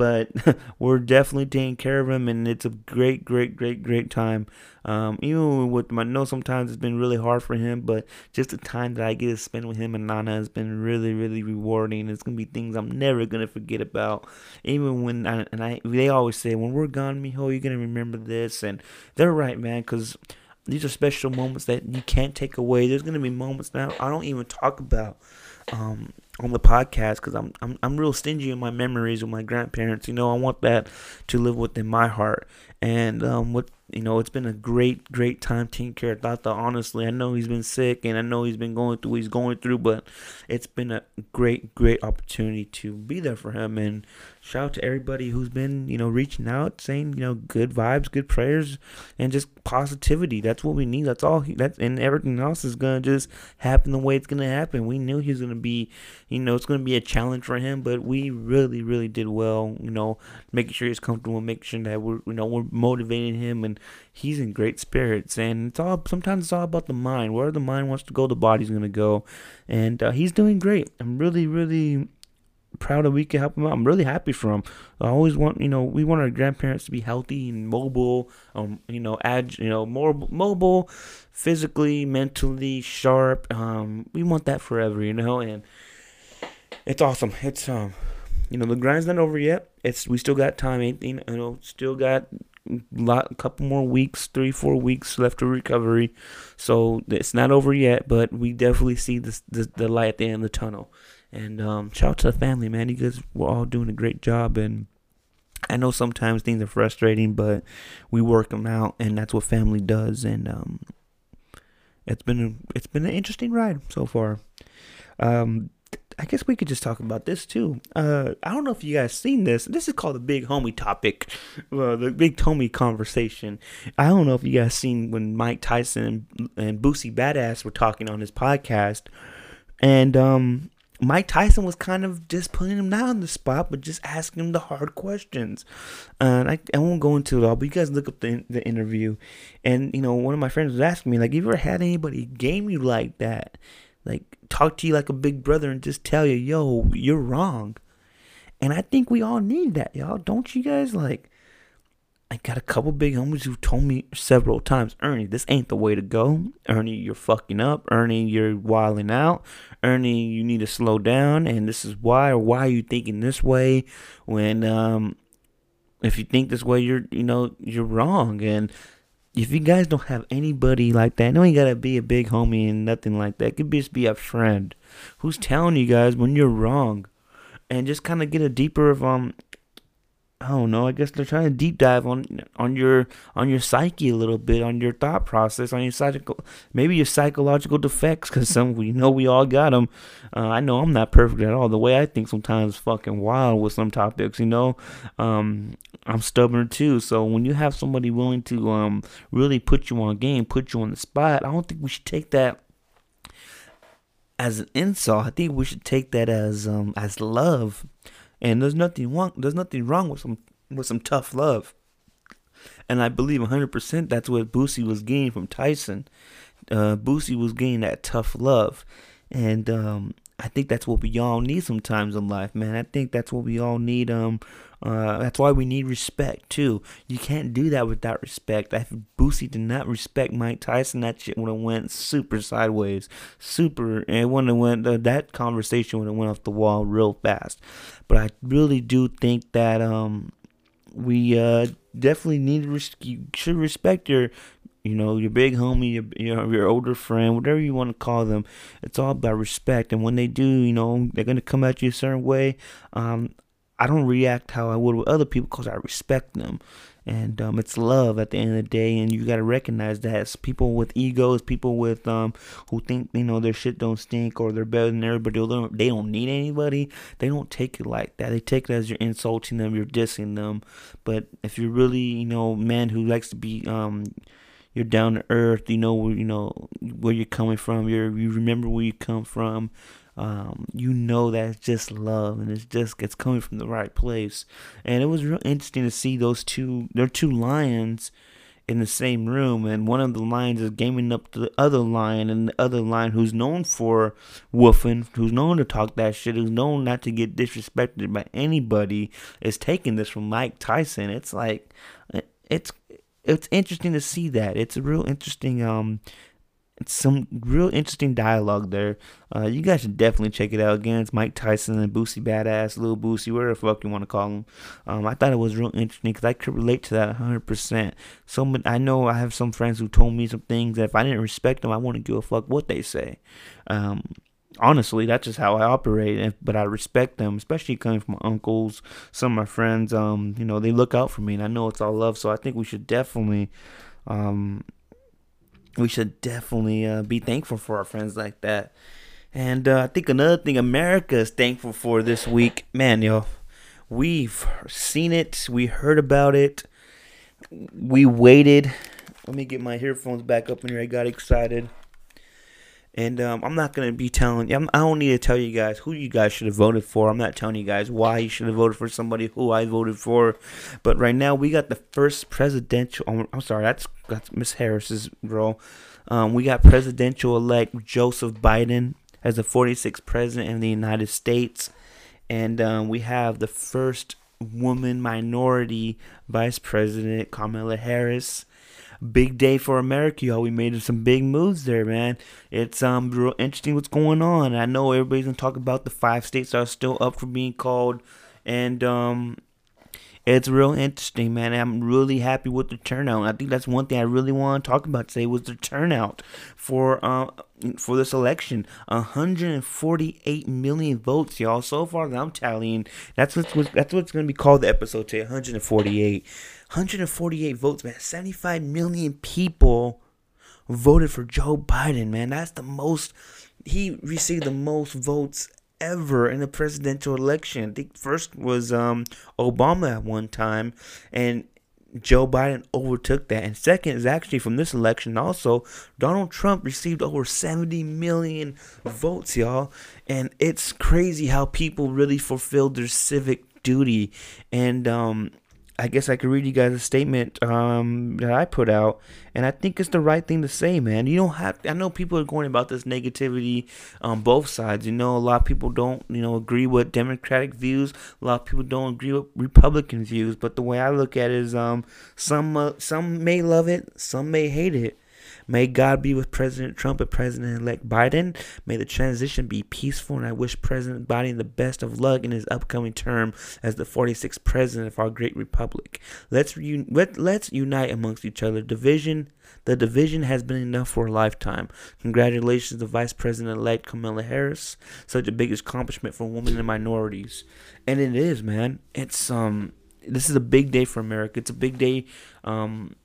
but *laughs* we're definitely taking care of him, and it's a great, great, great, great time. Um, even with my, I know sometimes it's been really hard for him, but just the time that I get to spend with him and Nana has been really, really rewarding. It's gonna be things I'm never gonna forget about. Even when I, and I, they always say, when we're gone, Mijo, you're gonna remember this, and they're right, man, because these are special moments that you can't take away. There's gonna be moments now I don't even talk about. Um, on the podcast because I'm, I'm I'm real stingy in my memories with my grandparents. You know, I want that to live within my heart. And um, what you know, it's been a great, great time taking care of Tata. Honestly, I know he's been sick and I know he's been going through what he's going through, but it's been a great, great opportunity to be there for him. And shout out to everybody who's been, you know, reaching out, saying, you know, good vibes, good prayers, and just positivity. That's what we need. That's all. He, that's and everything else is gonna just happen the way it's gonna happen. We knew he was gonna be, you know, it's gonna be a challenge for him, but we really, really did well. You know, making sure he's comfortable, making sure that we're, you know, we're motivating him and he's in great spirits. And it's all sometimes it's all about the mind. Where the mind wants to go, the body's gonna go. And uh, he's doing great. I'm really, really proud that we can help him out. I'm really happy for him. I always want, you know, we want our grandparents to be healthy and mobile, um, you know, ag, you know, more mobile, physically, mentally sharp. Um, we want that forever, you know, and it's awesome. It's um, you know, the grind's not over yet. It's we still got time. Ain't you know, still got lot, a couple more weeks, three, four weeks left of recovery. So it's not over yet, but we definitely see the the light at the end of the tunnel. And um, shout out to the family, man. You guys were all doing a great job. And I know sometimes things are frustrating, but we work them out, and that's what family does. And um, it's been a, it's been an interesting ride so far. Um, I guess we could just talk about this too. Uh, I don't know if you guys seen this. This is called the big homie topic, uh, the big homie conversation. I don't know if you guys seen when Mike Tyson and, and Boosie Badass were talking on his podcast, and um, Mike Tyson was kind of just putting him not on the spot, but just asking him the hard questions. And I, I won't go into it all, but you guys look up the the interview, and you know one of my friends was asking me like, "You ever had anybody game you like that?" Like talk to you like a big brother and just tell you, yo, you're wrong. And I think we all need that, y'all. Don't you guys like? I got a couple big homies who told me several times, Ernie, this ain't the way to go. Ernie, you're fucking up. Ernie, you're wilding out. Ernie, you need to slow down. And this is why, or why are you thinking this way? When, um, if you think this way, you're, you know, you're wrong. And if you guys don't have anybody like that, no, you gotta be a big homie and nothing like that. It could just be a friend who's telling you guys when you're wrong, and just kind of get a deeper of um I don't know. I guess they're trying to deep dive on on your on your psyche a little bit, on your thought process, on your maybe your psychological defects, because some we know we all got them. Uh, I know I'm not perfect at all. The way I think sometimes fucking wild with some topics, you know. Um, I'm stubborn too. So when you have somebody willing to um really put you on game, put you on the spot, I don't think we should take that as an insult. I think we should take that as um as love and there's nothing wrong. There's nothing wrong with some with some tough love. And I believe 100% that's what Boosie was getting from Tyson. Uh, Boosie was getting that tough love, and um, I think that's what we all need sometimes in life, man. I think that's what we all need. Um, uh, that's why we need respect too. You can't do that without respect. If Boosie did not respect Mike Tyson, that shit would have went super sideways, super. It would have went. Uh, that conversation would have went off the wall real fast. But I really do think that um, we uh, definitely need to res- should respect your you know, your big homie, your, your your older friend, whatever you want to call them. It's all about respect. And when they do, you know, they're gonna come at you a certain way. Um, I don't react how I would with other people because I respect them. And um, it's love at the end of the day, and you gotta recognize that it's people with egos, people with um who think you know their shit don't stink or they're better than everybody. They don't, they don't need anybody. They don't take it like that. They take it as you're insulting them, you're dissing them. But if you're really you know man who likes to be um you're down to earth. You know where you know where you're coming from. You you remember where you come from. um, you know that it's just love and it's just it's coming from the right place. And it was real interesting to see those two. There are two lions in the same room, and one of the lions is gaming up to the other lion, and the other lion, who's known for woofing, who's known to talk that shit, who's known not to get disrespected by anybody, is taking this from Mike Tyson. It's like, it's it's interesting to see that. It's a real interesting um some real interesting dialogue there. Uh, you guys should definitely check it out. Again, it's Mike Tyson and Boosie Badass, Little Boosie, whatever the fuck you want to call him. Um, I thought it was real interesting because I could relate to that 100%. So I know I have some friends who told me some things that if I didn't respect them, I wouldn't give a fuck what they say. Um, honestly, that's just how I operate. But I respect them, especially coming from my uncles, some of my friends. Um, you know, they look out for me, and I know it's all love. So I think we should definitely, um, we should definitely uh, be thankful for our friends like that. And uh, I think another thing America is thankful for this week, man, yo, we've seen it, we heard about it, we waited. Let me get my earphones back up in here. I got excited. And um, I'm not gonna be telling. I don't need to tell you guys who you guys should have voted for. I'm not telling you guys why you should have voted for somebody who I voted for. But right now we got the first presidential. Oh, I'm sorry, that's that's Miss Harris's role. Um, we got presidential elect Joseph Biden as the 46th president of the United States, and um, we have the first woman minority vice president Kamala Harris big day for America, y'all. We made some big moves there, man. It's um real interesting what's going on. I know everybody's gonna talk about the five states that are still up for being called, and um it's real interesting, man. I'm really happy with the turnout. I think that's one thing I really want to talk about today was the turnout for uh, for this election. 148 million votes, y'all. So far that I'm tallying, that's what's that's what's gonna be called the episode today. 148, 148 votes, man. 75 million people voted for Joe Biden, man. That's the most. He received the most votes ever in a presidential election. Think first was um, Obama at one time, and Joe Biden overtook that. And second is actually from this election also, Donald Trump received over 70 million votes, y'all. And it's crazy how people really fulfilled their civic duty. And um, I guess I could read you guys a statement um, that I put out, and I think it's the right thing to say, man. You don't have. I know people are going about this negativity on both sides. You know, a lot of people don't, you know, agree with Democratic views. A lot of people don't agree with Republican views. But the way I look at it is, um, some uh, some may love it, some may hate it. May God be with President Trump and President elect Biden. May the transition be peaceful, and I wish President Biden the best of luck in his upcoming term as the 46th president of our great republic. Let's, re- let, let's unite amongst each other. Division, the division has been enough for a lifetime. Congratulations to Vice President elect Kamala Harris. Such a big accomplishment for women and minorities. And it is, man. It's, um, this is a big day for America. It's a big day, um,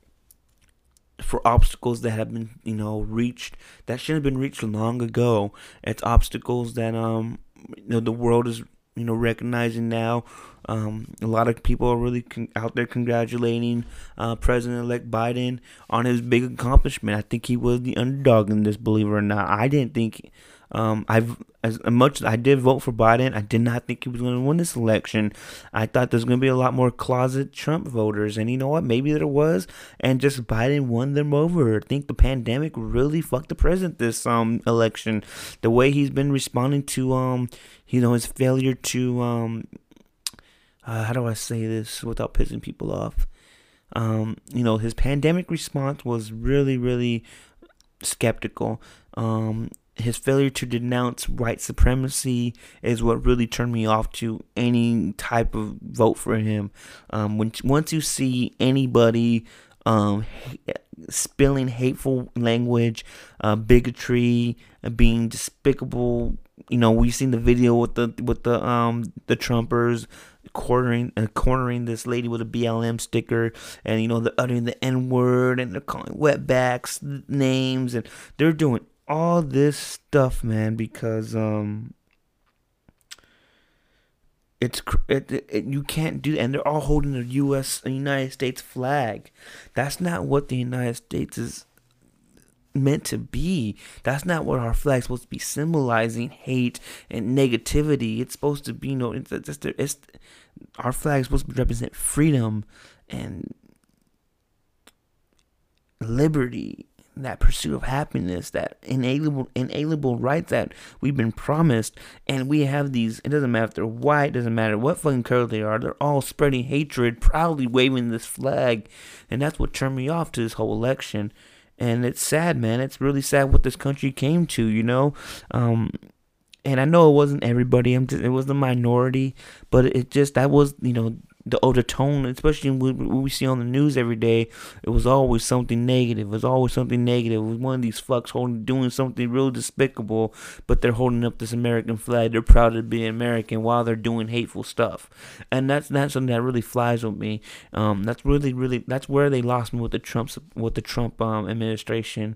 for obstacles that have been you know reached that should have been reached long ago it's obstacles that um you know the world is you know recognizing now um, a lot of people are really con- out there congratulating uh, President-elect Biden on his big accomplishment. I think he was the underdog in this, believe it or not. I didn't think um, I've as much I did vote for Biden, I did not think he was going to win this election. I thought there's going to be a lot more closet Trump voters, and you know what? Maybe there was, and just Biden won them over. I think the pandemic really fucked the president this um election. The way he's been responding to um, you know, his failure to um, uh, how do I say this without pissing people off? Um, you know, his pandemic response was really, really skeptical. Um, his failure to denounce white supremacy is what really turned me off to any type of vote for him. Um, when once you see anybody um, spilling hateful language, uh, bigotry, uh, being despicable, you know, we've seen the video with the with the um the Trumpers cornering uh, cornering this lady with a BLM sticker, and you know they're uttering the N word and they're calling wetbacks names, and they're doing all this stuff, man, because um, it's it, it, you can't do, and they're all holding the U.S. United States flag. That's not what the United States is. meant to be. That's not what our flag's supposed to be symbolizing hate and negativity. It's supposed to be you know it's it's, it's our flag's supposed to represent freedom and liberty that pursuit of happiness, that inalienable, inalienable right that we've been promised, and we have these. It doesn't matter they're white, doesn't matter what fucking color they are. They're all spreading hatred, proudly waving this flag, and that's what turned me off to this whole election. And it's sad, man. It's really sad what this country came to, you know. Um, and I know it wasn't everybody. I'm just, it was the minority, but it just that was you know the older tone, especially what we see on the news every day, it was always something negative. It was always something negative. It was one of these fucks holding, doing something real despicable, but they're holding up this American flag. They're proud to be American while they're doing hateful stuff, and that's that's something that really flies with me. Um, that's really, really, that's where they lost me with the Trump with the Trump um, administration,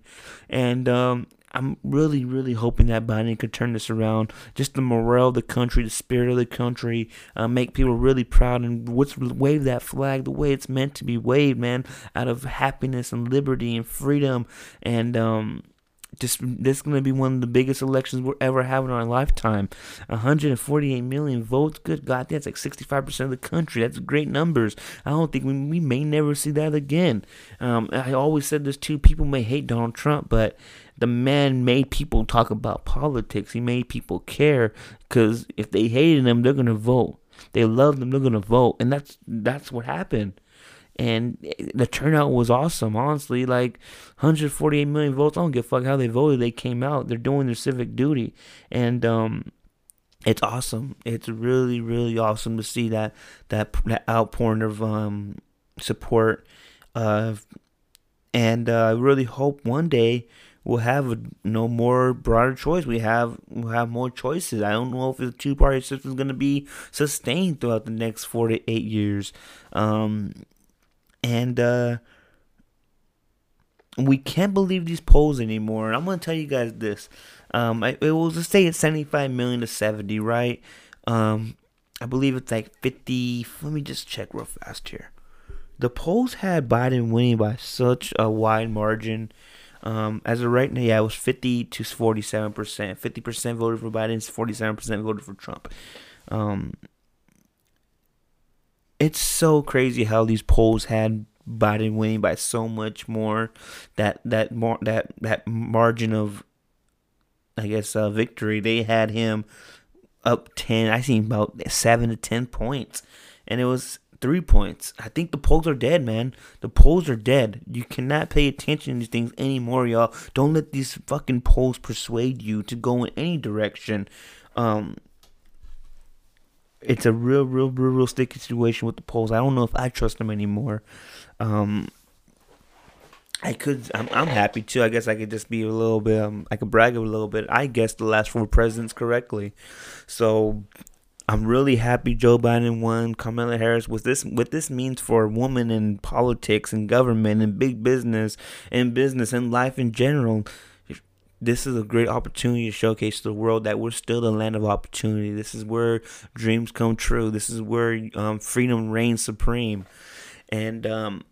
and um, I'm really, really hoping that Biden could turn this around. Just the morale of the country, the spirit of the country, uh, make people really proud and wave that flag the way it's meant to be waved, man, out of happiness and liberty and freedom. And um, just this is going to be one of the biggest elections we'll ever have in our lifetime. 148 million votes. Good God, that's like 65% of the country. That's great numbers. I don't think we, we may never see that again. Um, I always said this too. People may hate Donald Trump, but the man made people talk about politics. He made people care because if they hated him, they're gonna vote. They loved him, they're gonna vote, and that's that's what happened. And the turnout was awesome, honestly. Like 148 million votes. I don't give a fuck how they voted. They came out. They're doing their civic duty, and um, it's awesome. It's really, really awesome to see that that that outpouring of um, support. Uh, and uh, I really hope one day we'll have no more broader choice. We have we'll have more choices. I don't know if the two party system is going to be sustained throughout the next four to eight years, um, and uh, we can't believe these polls anymore. And I'm going to tell you guys this. Um, I, it was just say it's 75 million to 70, right? Um, I believe it's like 50. Let me just check real fast here. The polls had Biden winning by such a wide margin. Um, as of right now, yeah, it was 50 to 47 percent. 50 percent voted for Biden, 47 percent voted for Trump. Um, it's so crazy how these polls had Biden winning by so much more. That that more that that margin of, I guess, uh, victory. They had him up 10. I seen about seven to 10 points, and it was three points. I think the polls are dead, man. The polls are dead. You cannot pay attention to these things anymore, y'all. Don't let these fucking polls persuade you to go in any direction. Um, it's a real, real, real, real sticky situation with the polls. I don't know if I trust them anymore. Um, I could. I'm, I'm happy too. I guess I could just be a little bit. Um, I could brag a little bit. I guessed the last four presidents correctly, so I'm really happy Joe Biden won. Kamala Harris. What this what this means for a woman in politics and government and big business and business and life in general. This is a great opportunity to showcase to the world that we're still the land of opportunity. This is where dreams come true. This is where um, freedom reigns supreme. And um,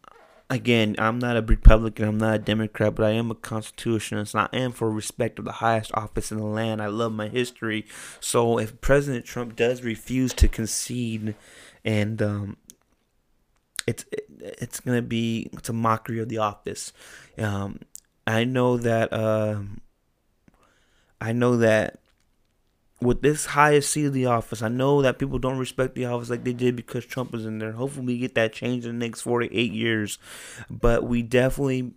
again, I'm not a Republican, I'm not a Democrat, but I am a constitutionalist. I am for respect of the highest office in the land. I love my history. So if President Trump does refuse to concede, and um, it's it's gonna be it's a mockery of the office. Um, I know that uh, I know that with this highest seat of the office, I know that people don't respect the office like they did because Trump was in there. Hopefully, we get that change in the next 48 years. But we definitely,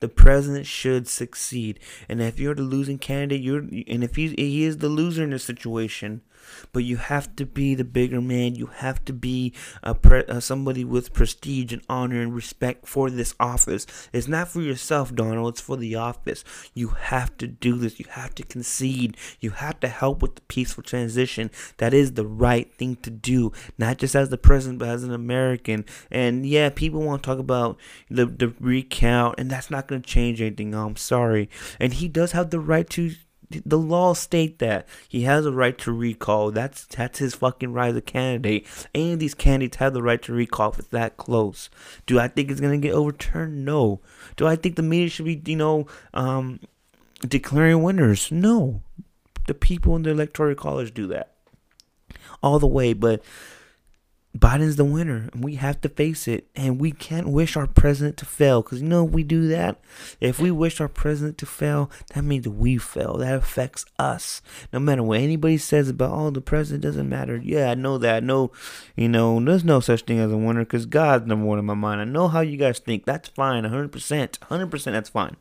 the president should succeed. And if you're the losing candidate, you're, and if he, he is the loser in this situation, but you have to be the bigger man. You have to be a pre- uh, somebody with prestige and honor and respect for this office. It's not for yourself, Donald. It's for the office. You have to do this. You have to concede. You have to help with the peaceful transition. That is the right thing to do, not just as the president, but as an American. And yeah, people want to talk about the the recount, and that's not going to change anything. I'm sorry. And he does have the right to the law state that he has a right to recall. That's that's his fucking right as a candidate. Any of these candidates have the right to recall if it's that close. Do I think it's gonna get overturned? No. Do I think the media should be, you know, um, declaring winners? No. The people in the electoral college do that all the way, but Biden's the winner, and we have to face it. And we can't wish our president to fail, because you know we do that. If we wish our president to fail, that means we fail. That affects us. No matter what anybody says about, oh, the president doesn't matter. Yeah, I know that. I know, you know, there's no such thing as a winner, because God's number one in my mind. I know how you guys think. That's fine, 100%. 100%, that's fine.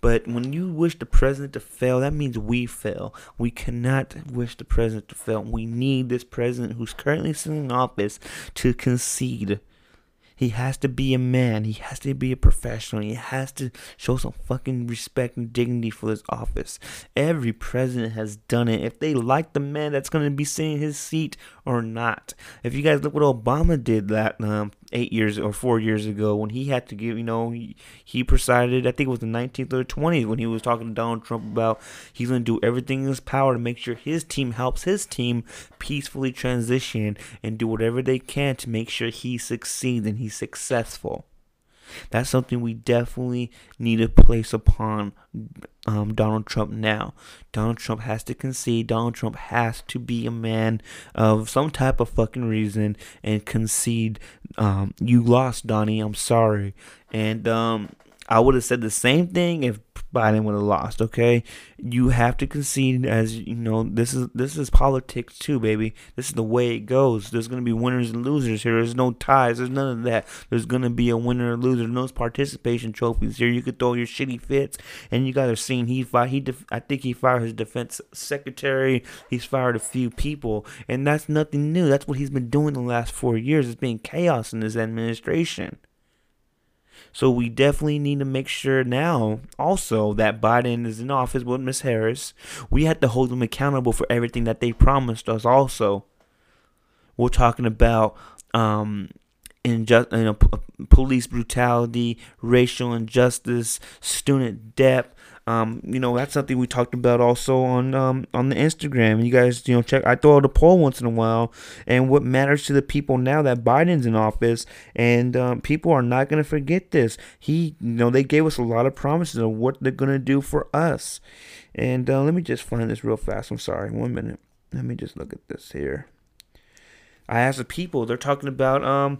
But when you wish the president to fail, that means we fail. We cannot wish the president to fail. We need this president who's currently sitting in office to concede. He has to be a man. He has to be a professional. He has to show some fucking respect and dignity for his office. Every president has done it. If they like the man that's going to be sitting in his seat or not. If you guys look what Obama did that um, eight years or four years ago when he had to give, you know, he, he presided, I think it was the 19th or 20th when he was talking to Donald Trump about he's going to do everything in his power to make sure his team helps his team peacefully transition and do whatever they can to make sure he succeeds and he's successful. That's something we definitely need to place upon um, Donald Trump now. Donald Trump has to concede. Donald Trump has to be a man of some type of fucking reason and concede. Um, you lost, Donnie. I'm sorry. And um, I would have said the same thing if Biden would have lost. Okay, you have to concede, as you know. This is this is politics too, baby. This is the way it goes. There's gonna be winners and losers here. There's no ties. There's none of that. There's gonna be a winner or loser. No participation trophies here. You could throw your shitty fits, and you guys are seeing he fired. He def- I think he fired his defense secretary. He's fired a few people, and that's nothing new. That's what he's been doing the last four years. It's been chaos in his administration. So we definitely need to make sure now also that Biden is in office with Miss Harris. We have to hold them accountable for everything that they promised us also. We're talking about um injust, you know, police brutality, racial injustice, student debt, um, you know, that's something we talked about also on um, on the Instagram. You guys, you know, check. I throw out a poll once in a while, and what matters to the people now that Biden's in office, and um, people are not going to forget this. He, you know, they gave us a lot of promises of what they're going to do for us. And uh, let me just find this real fast. I'm sorry, one minute. Let me just look at this here. I asked the people. They're talking about um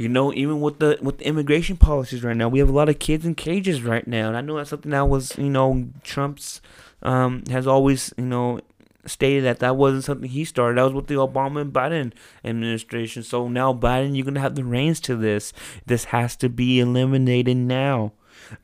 you know, even with the with the immigration policies right now, we have a lot of kids in cages right now, and I know that's something that was, you know, Trump's um, has always, you know, stated that that wasn't something he started. That was with the Obama and Biden administration. So now Biden, you're gonna have the reins to this. This has to be eliminated now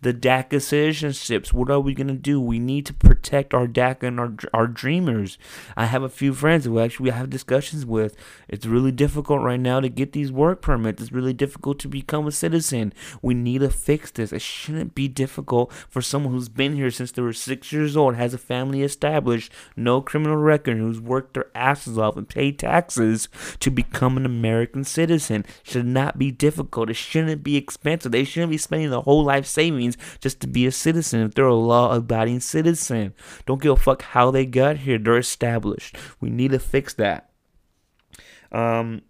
the DACA citizenships. What are we going to do? We need to protect our DACA and our, our dreamers. I have a few friends who actually have discussions with. It's really difficult right now to get these work permits. It's really difficult to become a citizen. We need to fix this. It shouldn't be difficult for someone who's been here since they were six years old, has a family established, no criminal record, who's worked their asses off and paid taxes to become an American citizen. It should not be difficult. It shouldn't be expensive. They shouldn't be spending their whole life saving means just to be a citizen. If they're a law abiding citizen, don't give a fuck how they got here. They're established. We need to fix that. Um,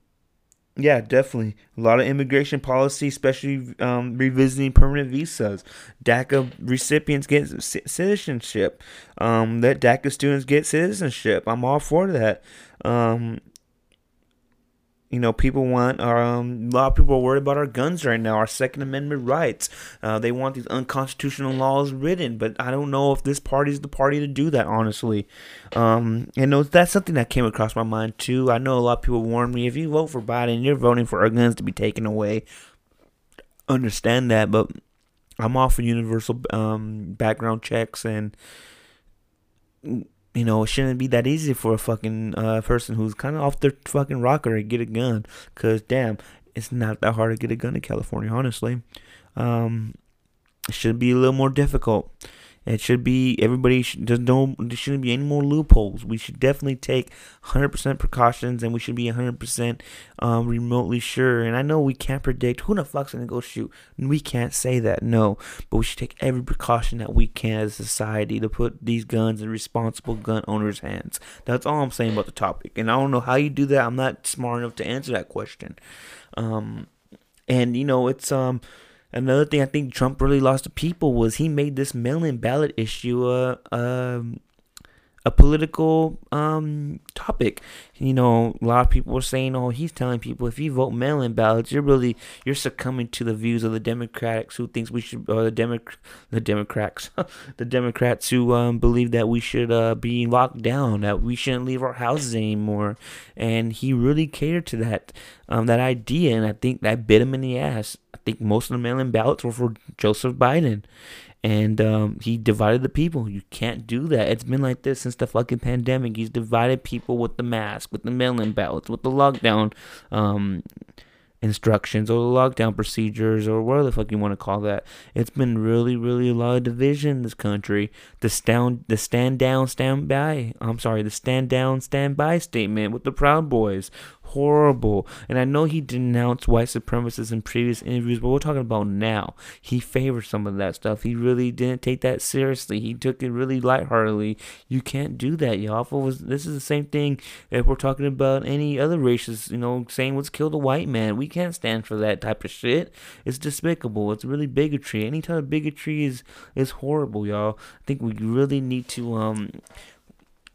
yeah, definitely. A lot of immigration policy, especially um, revisiting permanent visas. DACA recipients get citizenship. Um, that DACA students get citizenship. I'm all for that. Um, you know, people want our um, a lot of people are worried about our guns right now, our Second Amendment rights. Uh, they want these unconstitutional laws written, but I don't know if this party is the party to do that. Honestly, um, know, that's something that came across my mind too. I know a lot of people warn me if you vote for Biden, you're voting for our guns to be taken away. Understand that, but I'm all for universal um, background checks and you know, it shouldn't be that easy for a fucking uh, person who's kind of off their fucking rocker to get a gun. Cause damn, it's not that hard to get a gun in California, honestly. Um, it should be a little more difficult. It should be everybody should there's no there shouldn't be any more loopholes. We should definitely take 100% precautions and we should be 100% um, remotely sure. And I know we can't predict who the fuck's gonna go shoot. We can't say that no, but we should take every precaution that we can as a society to put these guns in responsible gun owners' hands. That's all I'm saying about the topic. And I don't know how you do that. I'm not smart enough to answer that question. Um, and you know it's um another thing I think Trump really lost to people was he made this mail-in ballot issue a um, a political um, topic. You know, a lot of people were saying, "Oh, he's telling people if you vote mail-in ballots, you're really you're succumbing to the views of the Democrats who thinks we should, or the Democ- the Democrats, *laughs* the Democrats who um, believe that we should uh, be locked down, that we shouldn't leave our houses anymore." And he really catered to that um, that idea, and I think that bit him in the ass. I think most of the mail-in ballots were for Joseph Biden and um, he divided the people. You can't do that. It's been like this since the fucking pandemic. He's divided people with the mask, with the mail-in ballots, with the lockdown um, instructions or the lockdown procedures or whatever the fuck you want to call that. It's been really, really a lot of division in this country. The stand, the stand down, stand by. I'm sorry, the stand down, stand by statement with the Proud Boys horrible. And I know he denounced white supremacists in previous interviews, but we're talking about now. He favors some of that stuff. He really didn't take that seriously. He took it really lightheartedly. You can't do that, y'all. This is the same thing if we're talking about any other races, you know, saying let's kill the white man. We can't stand for that type of shit. It's despicable. It's really bigotry. Any type of bigotry is is horrible, y'all. I think we really need to um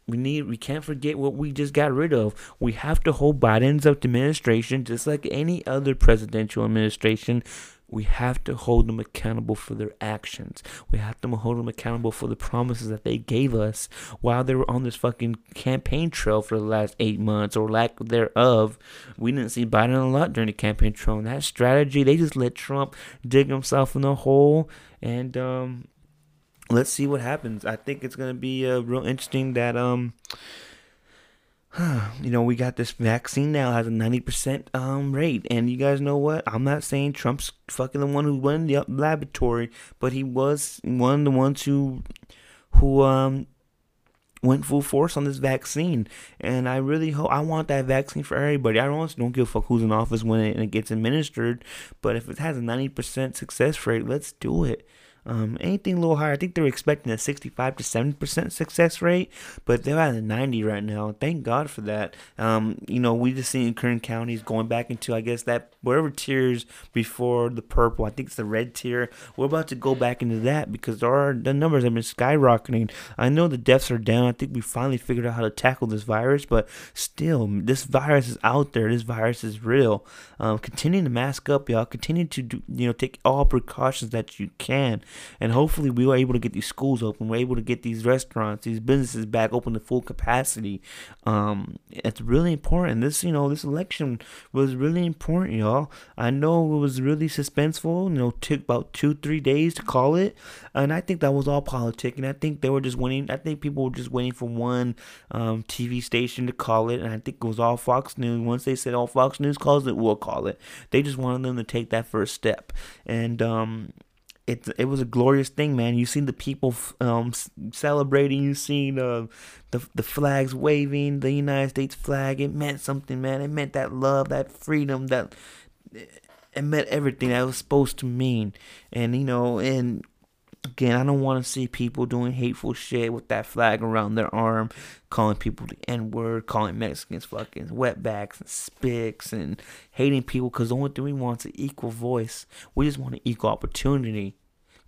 we need we can't forget what we just got rid of. We have to hold Biden's administration just like any other presidential administration. We have to hold them accountable for their actions. We have to hold them accountable for the promises that they gave us while they were on this fucking campaign trail for the last eight months or lack thereof. We didn't see Biden a lot during the campaign trail. And that strategy, they just let Trump dig himself in the hole. And um, let's see what happens. I think it's gonna be uh, real interesting that um, *sighs* you know, we got this vaccine now has a ninety percent um rate, and you guys know what? I'm not saying Trump's fucking the one who won the laboratory, but he was one of the ones who who um went full force on this vaccine. And I really hope I want that vaccine for everybody. I don't don't give a fuck who's in office when it, it gets administered, but if it has a ninety percent success rate, let's do it. Um, anything a little higher. I think they're expecting a 65 to 70% success rate, but they're at a 90 right now. Thank God for that. Um, you know, we just seen Kern counties going back into, I guess, that whatever tiers before the purple. I think it's the red tier. We're about to go back into that because our the numbers have been skyrocketing. I know the deaths are down. I think we finally figured out how to tackle this virus, but still, this virus is out there. This virus is real. Um, continue to mask up, y'all. Continue to do, you know, take all precautions that you can and hopefully we were able to get these schools open. We're able to get these restaurants, these businesses back open to full capacity. Um, it's really important. This, you know, this election was really important, y'all. I know it was really suspenseful. You know, took about two, three days to call it, and I think that was all politic. And I think they were just waiting. I think people were just waiting for one um, TV station to call it, and I think it was all Fox News. Once they said all Fox News calls it, we'll call it. They just wanted them to take that first step, and um, it it was a glorious thing, man. You seen the people um, celebrating. You seen uh, the the flags waving, the United States flag. It meant something, man. It meant that love, that freedom, that it meant everything that was supposed to mean. And you know, and again, I don't want to see people doing hateful shit with that flag around their arm, calling people the N word, calling Mexicans fucking wetbacks and spics, and hating people because the only thing we want is an equal voice. We just want an equal opportunity.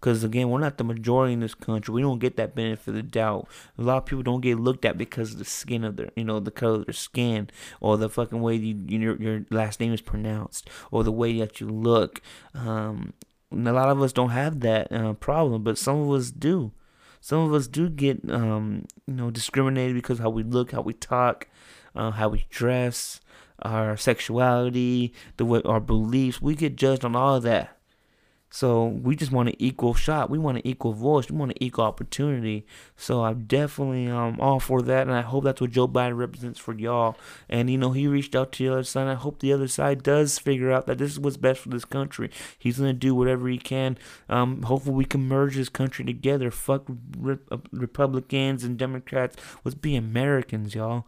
Because again, we're not the majority in this country. We don't get that benefit of the doubt. A lot of people don't get looked at because of the skin of their, you know, the color of their skin, or the fucking way you, your your last name is pronounced, or the way that you look. Um, a lot of us don't have that uh, problem, but some of us do. Some of us do get, um, you know, discriminated because how we look, how we talk, uh, how we dress, our sexuality, the way our beliefs. We get judged on all of that. So we just want an equal shot. We want an equal voice. We want an equal opportunity. So I'm definitely um all for that, and I hope that's what Joe Biden represents for y'all. And you know he reached out to the other side. I hope the other side does figure out that this is what's best for this country. He's gonna do whatever he can. Um, hopefully we can merge this country together. Fuck re- uh, Republicans and Democrats. Let's be Americans, y'all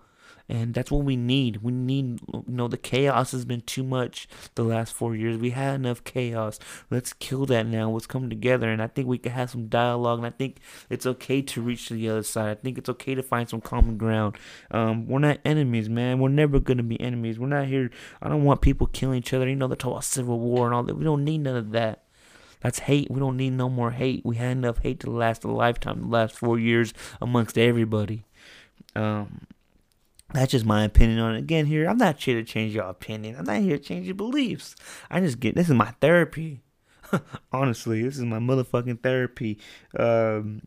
and that's what we need. We need, you know, the chaos has been too much the last four years. We had enough chaos. Let's kill that now. Let's come together, and I think we can have some dialogue. And I think it's okay to reach to the other side. I think it's okay to find some common ground. Um, we're not enemies, man. We're never gonna be enemies. We're not here. I don't want people killing each other. You know, they talk about civil war and all that. We don't need none of that. That's hate. We don't need no more hate. We had enough hate to last a lifetime, the last four years amongst everybody. Um, that's just my opinion on it. Again, here, I'm not here to change your opinion. I'm not here to change your beliefs. I just get this is my therapy. *laughs* Honestly, this is my motherfucking therapy. Um,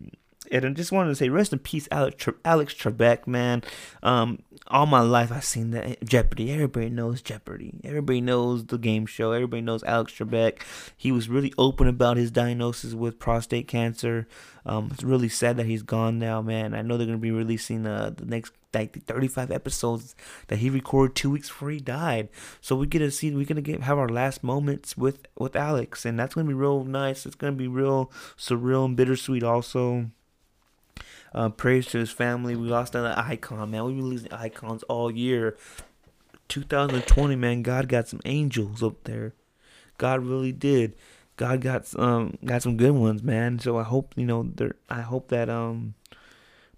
and I just wanted to say, rest in peace, Alex, Tre- Alex Trebek, man. Um, all my life I've seen that Jeopardy. Everybody knows Jeopardy. Everybody knows the game show. Everybody knows Alex Trebek. He was really open about his diagnosis with prostate cancer. Um, it's really sad that he's gone now, man. I know they're gonna be releasing uh, the next like the 35 episodes that he recorded two weeks before he died. So we get to see we're gonna get have our last moments with with Alex, and that's gonna be real nice. It's gonna be real surreal and bittersweet also. Uh, praise to his family. We lost an icon, man. We've been losing icons all year. 2020, man. God got some angels up there. God really did. God got um got some good ones, man. So I hope you know there. I hope that um,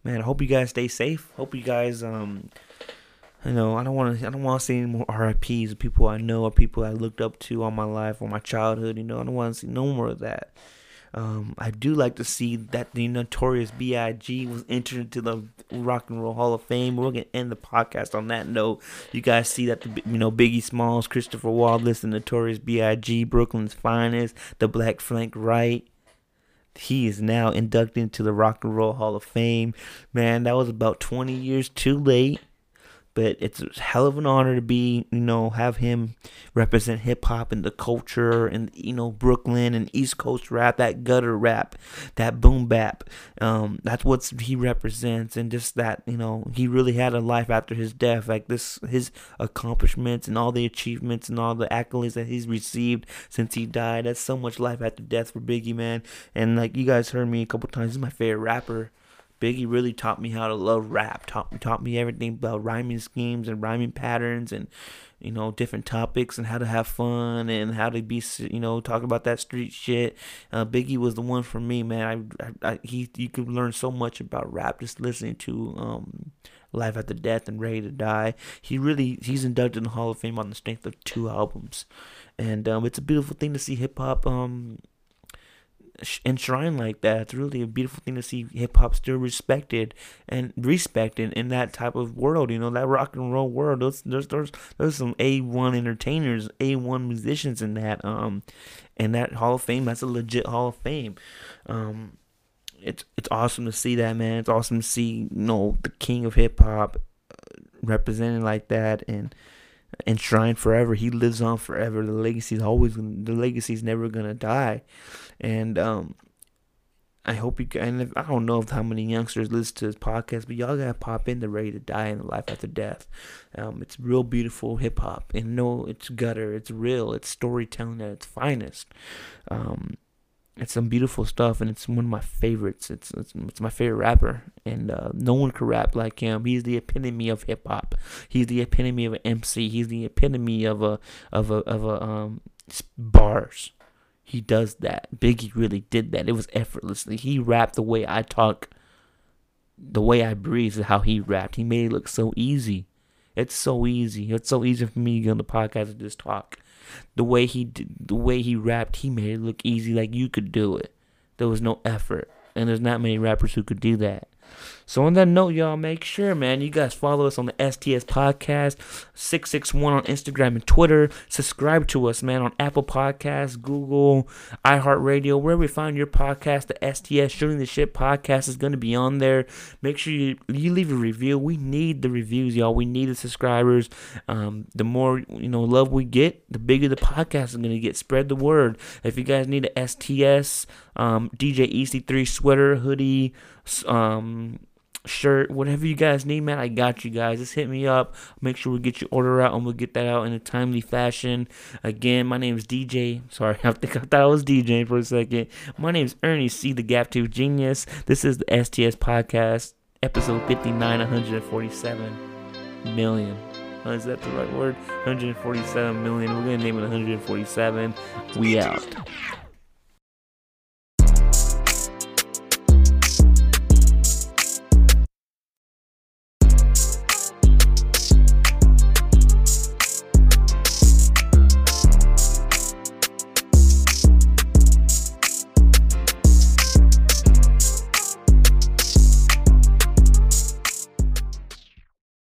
man. I hope you guys stay safe. Hope you guys um. You know, I don't want to. I don't want to see any more RIPS people I know or people I looked up to all my life or my childhood. You know, I don't want to see no more of that. Um, I do like to see that the notorious B.I.G. was entered into the Rock and Roll Hall of Fame. We're gonna end the podcast on that note. You guys see that the you know Biggie Smalls, Christopher Wallace, the notorious B.I.G. Brooklyn's finest, the Black Frank White. He is now inducted into the Rock and Roll Hall of Fame. Man, that was about 20 years too late but it's a hell of an honor to be, you know, have him represent hip hop and the culture and you know Brooklyn and East Coast rap, that gutter rap, that boom bap. Um, that's what he represents, and just that you know he really had a life after his death. Like this, his accomplishments and all the achievements and all the accolades that he's received since he died. That's so much life after death for Biggie, man. And like you guys heard me a couple times, he's my favorite rapper. Biggie really taught me how to love rap. Taught taught me everything about rhyming schemes and rhyming patterns and you know different topics and how to have fun and how to be you know talk about that street shit. Uh, Biggie was the one for me, man. I, I, I, he you could learn so much about rap just listening to um Life After Death and Ready to Die. He really he's inducted in the Hall of Fame on the strength of two albums, and um, it's a beautiful thing to see hip hop um enshrined like that. It's really a beautiful thing to see hip hop still respected and respected in that type of world. You know, that rock and roll world. There's there's there's, there's some A one entertainers, A one musicians in that um, in that Hall of Fame. That's a legit Hall of Fame. Um, it's it's awesome to see that man. It's awesome to see you know the king of hip hop uh, represented like that and enshrined forever. He lives on forever. The legacy's always the legacy's never gonna die. And um, I hope you can. I don't know if how many youngsters listen to this podcast, but y'all gotta pop in They're Ready to Die in the Life After Death. Um, it's real beautiful hip hop, and no, it's gutter. It's real. It's storytelling at its finest. Um, it's some beautiful stuff, and it's one of my favorites. It's it's, it's my favorite rapper, and uh, no one could rap like him. He's the epitome of hip hop. He's the epitome of an MC. He's the epitome of a of a of a um bars. He does that. Biggie really did that. It was effortlessly. He rapped the way I talk, the way I breathe is how he rapped. He made it look so easy. It's so easy. It's so easy for me to get on the podcast and just talk the way he did, the way he rapped, he made it look easy, like you could do it. There was no effort, and there's not many rappers who could do that. So on that note, y'all, make sure, man, you guys follow us on the STS Podcast, 661 on Instagram and Twitter. Subscribe to us, man, on Apple Podcasts, Google, iHeartRadio, wherever you find your podcast. The STS Shooting the Shit Podcast is going to be on there. Make sure you, you leave a review. We need the reviews, y'all. We need the subscribers. Um, the more, you know, love we get, the bigger the podcast is going to get. Spread the word. If you guys need a STS, um, DJ EC3 sweater, hoodie, um, shirt, whatever you guys need, man, I got you guys. Just hit me up. Make sure we get your order out and we'll get that out in a timely fashion. Again, my name is DJ. Sorry, *laughs* I think I thought I was DJ for a second. My name is Ernie C, the Gap Tooth Genius. This is the STS Podcast, episode 59, 147 million. Oh, is that the right word? 147 million. We're gonna name it 147. We out.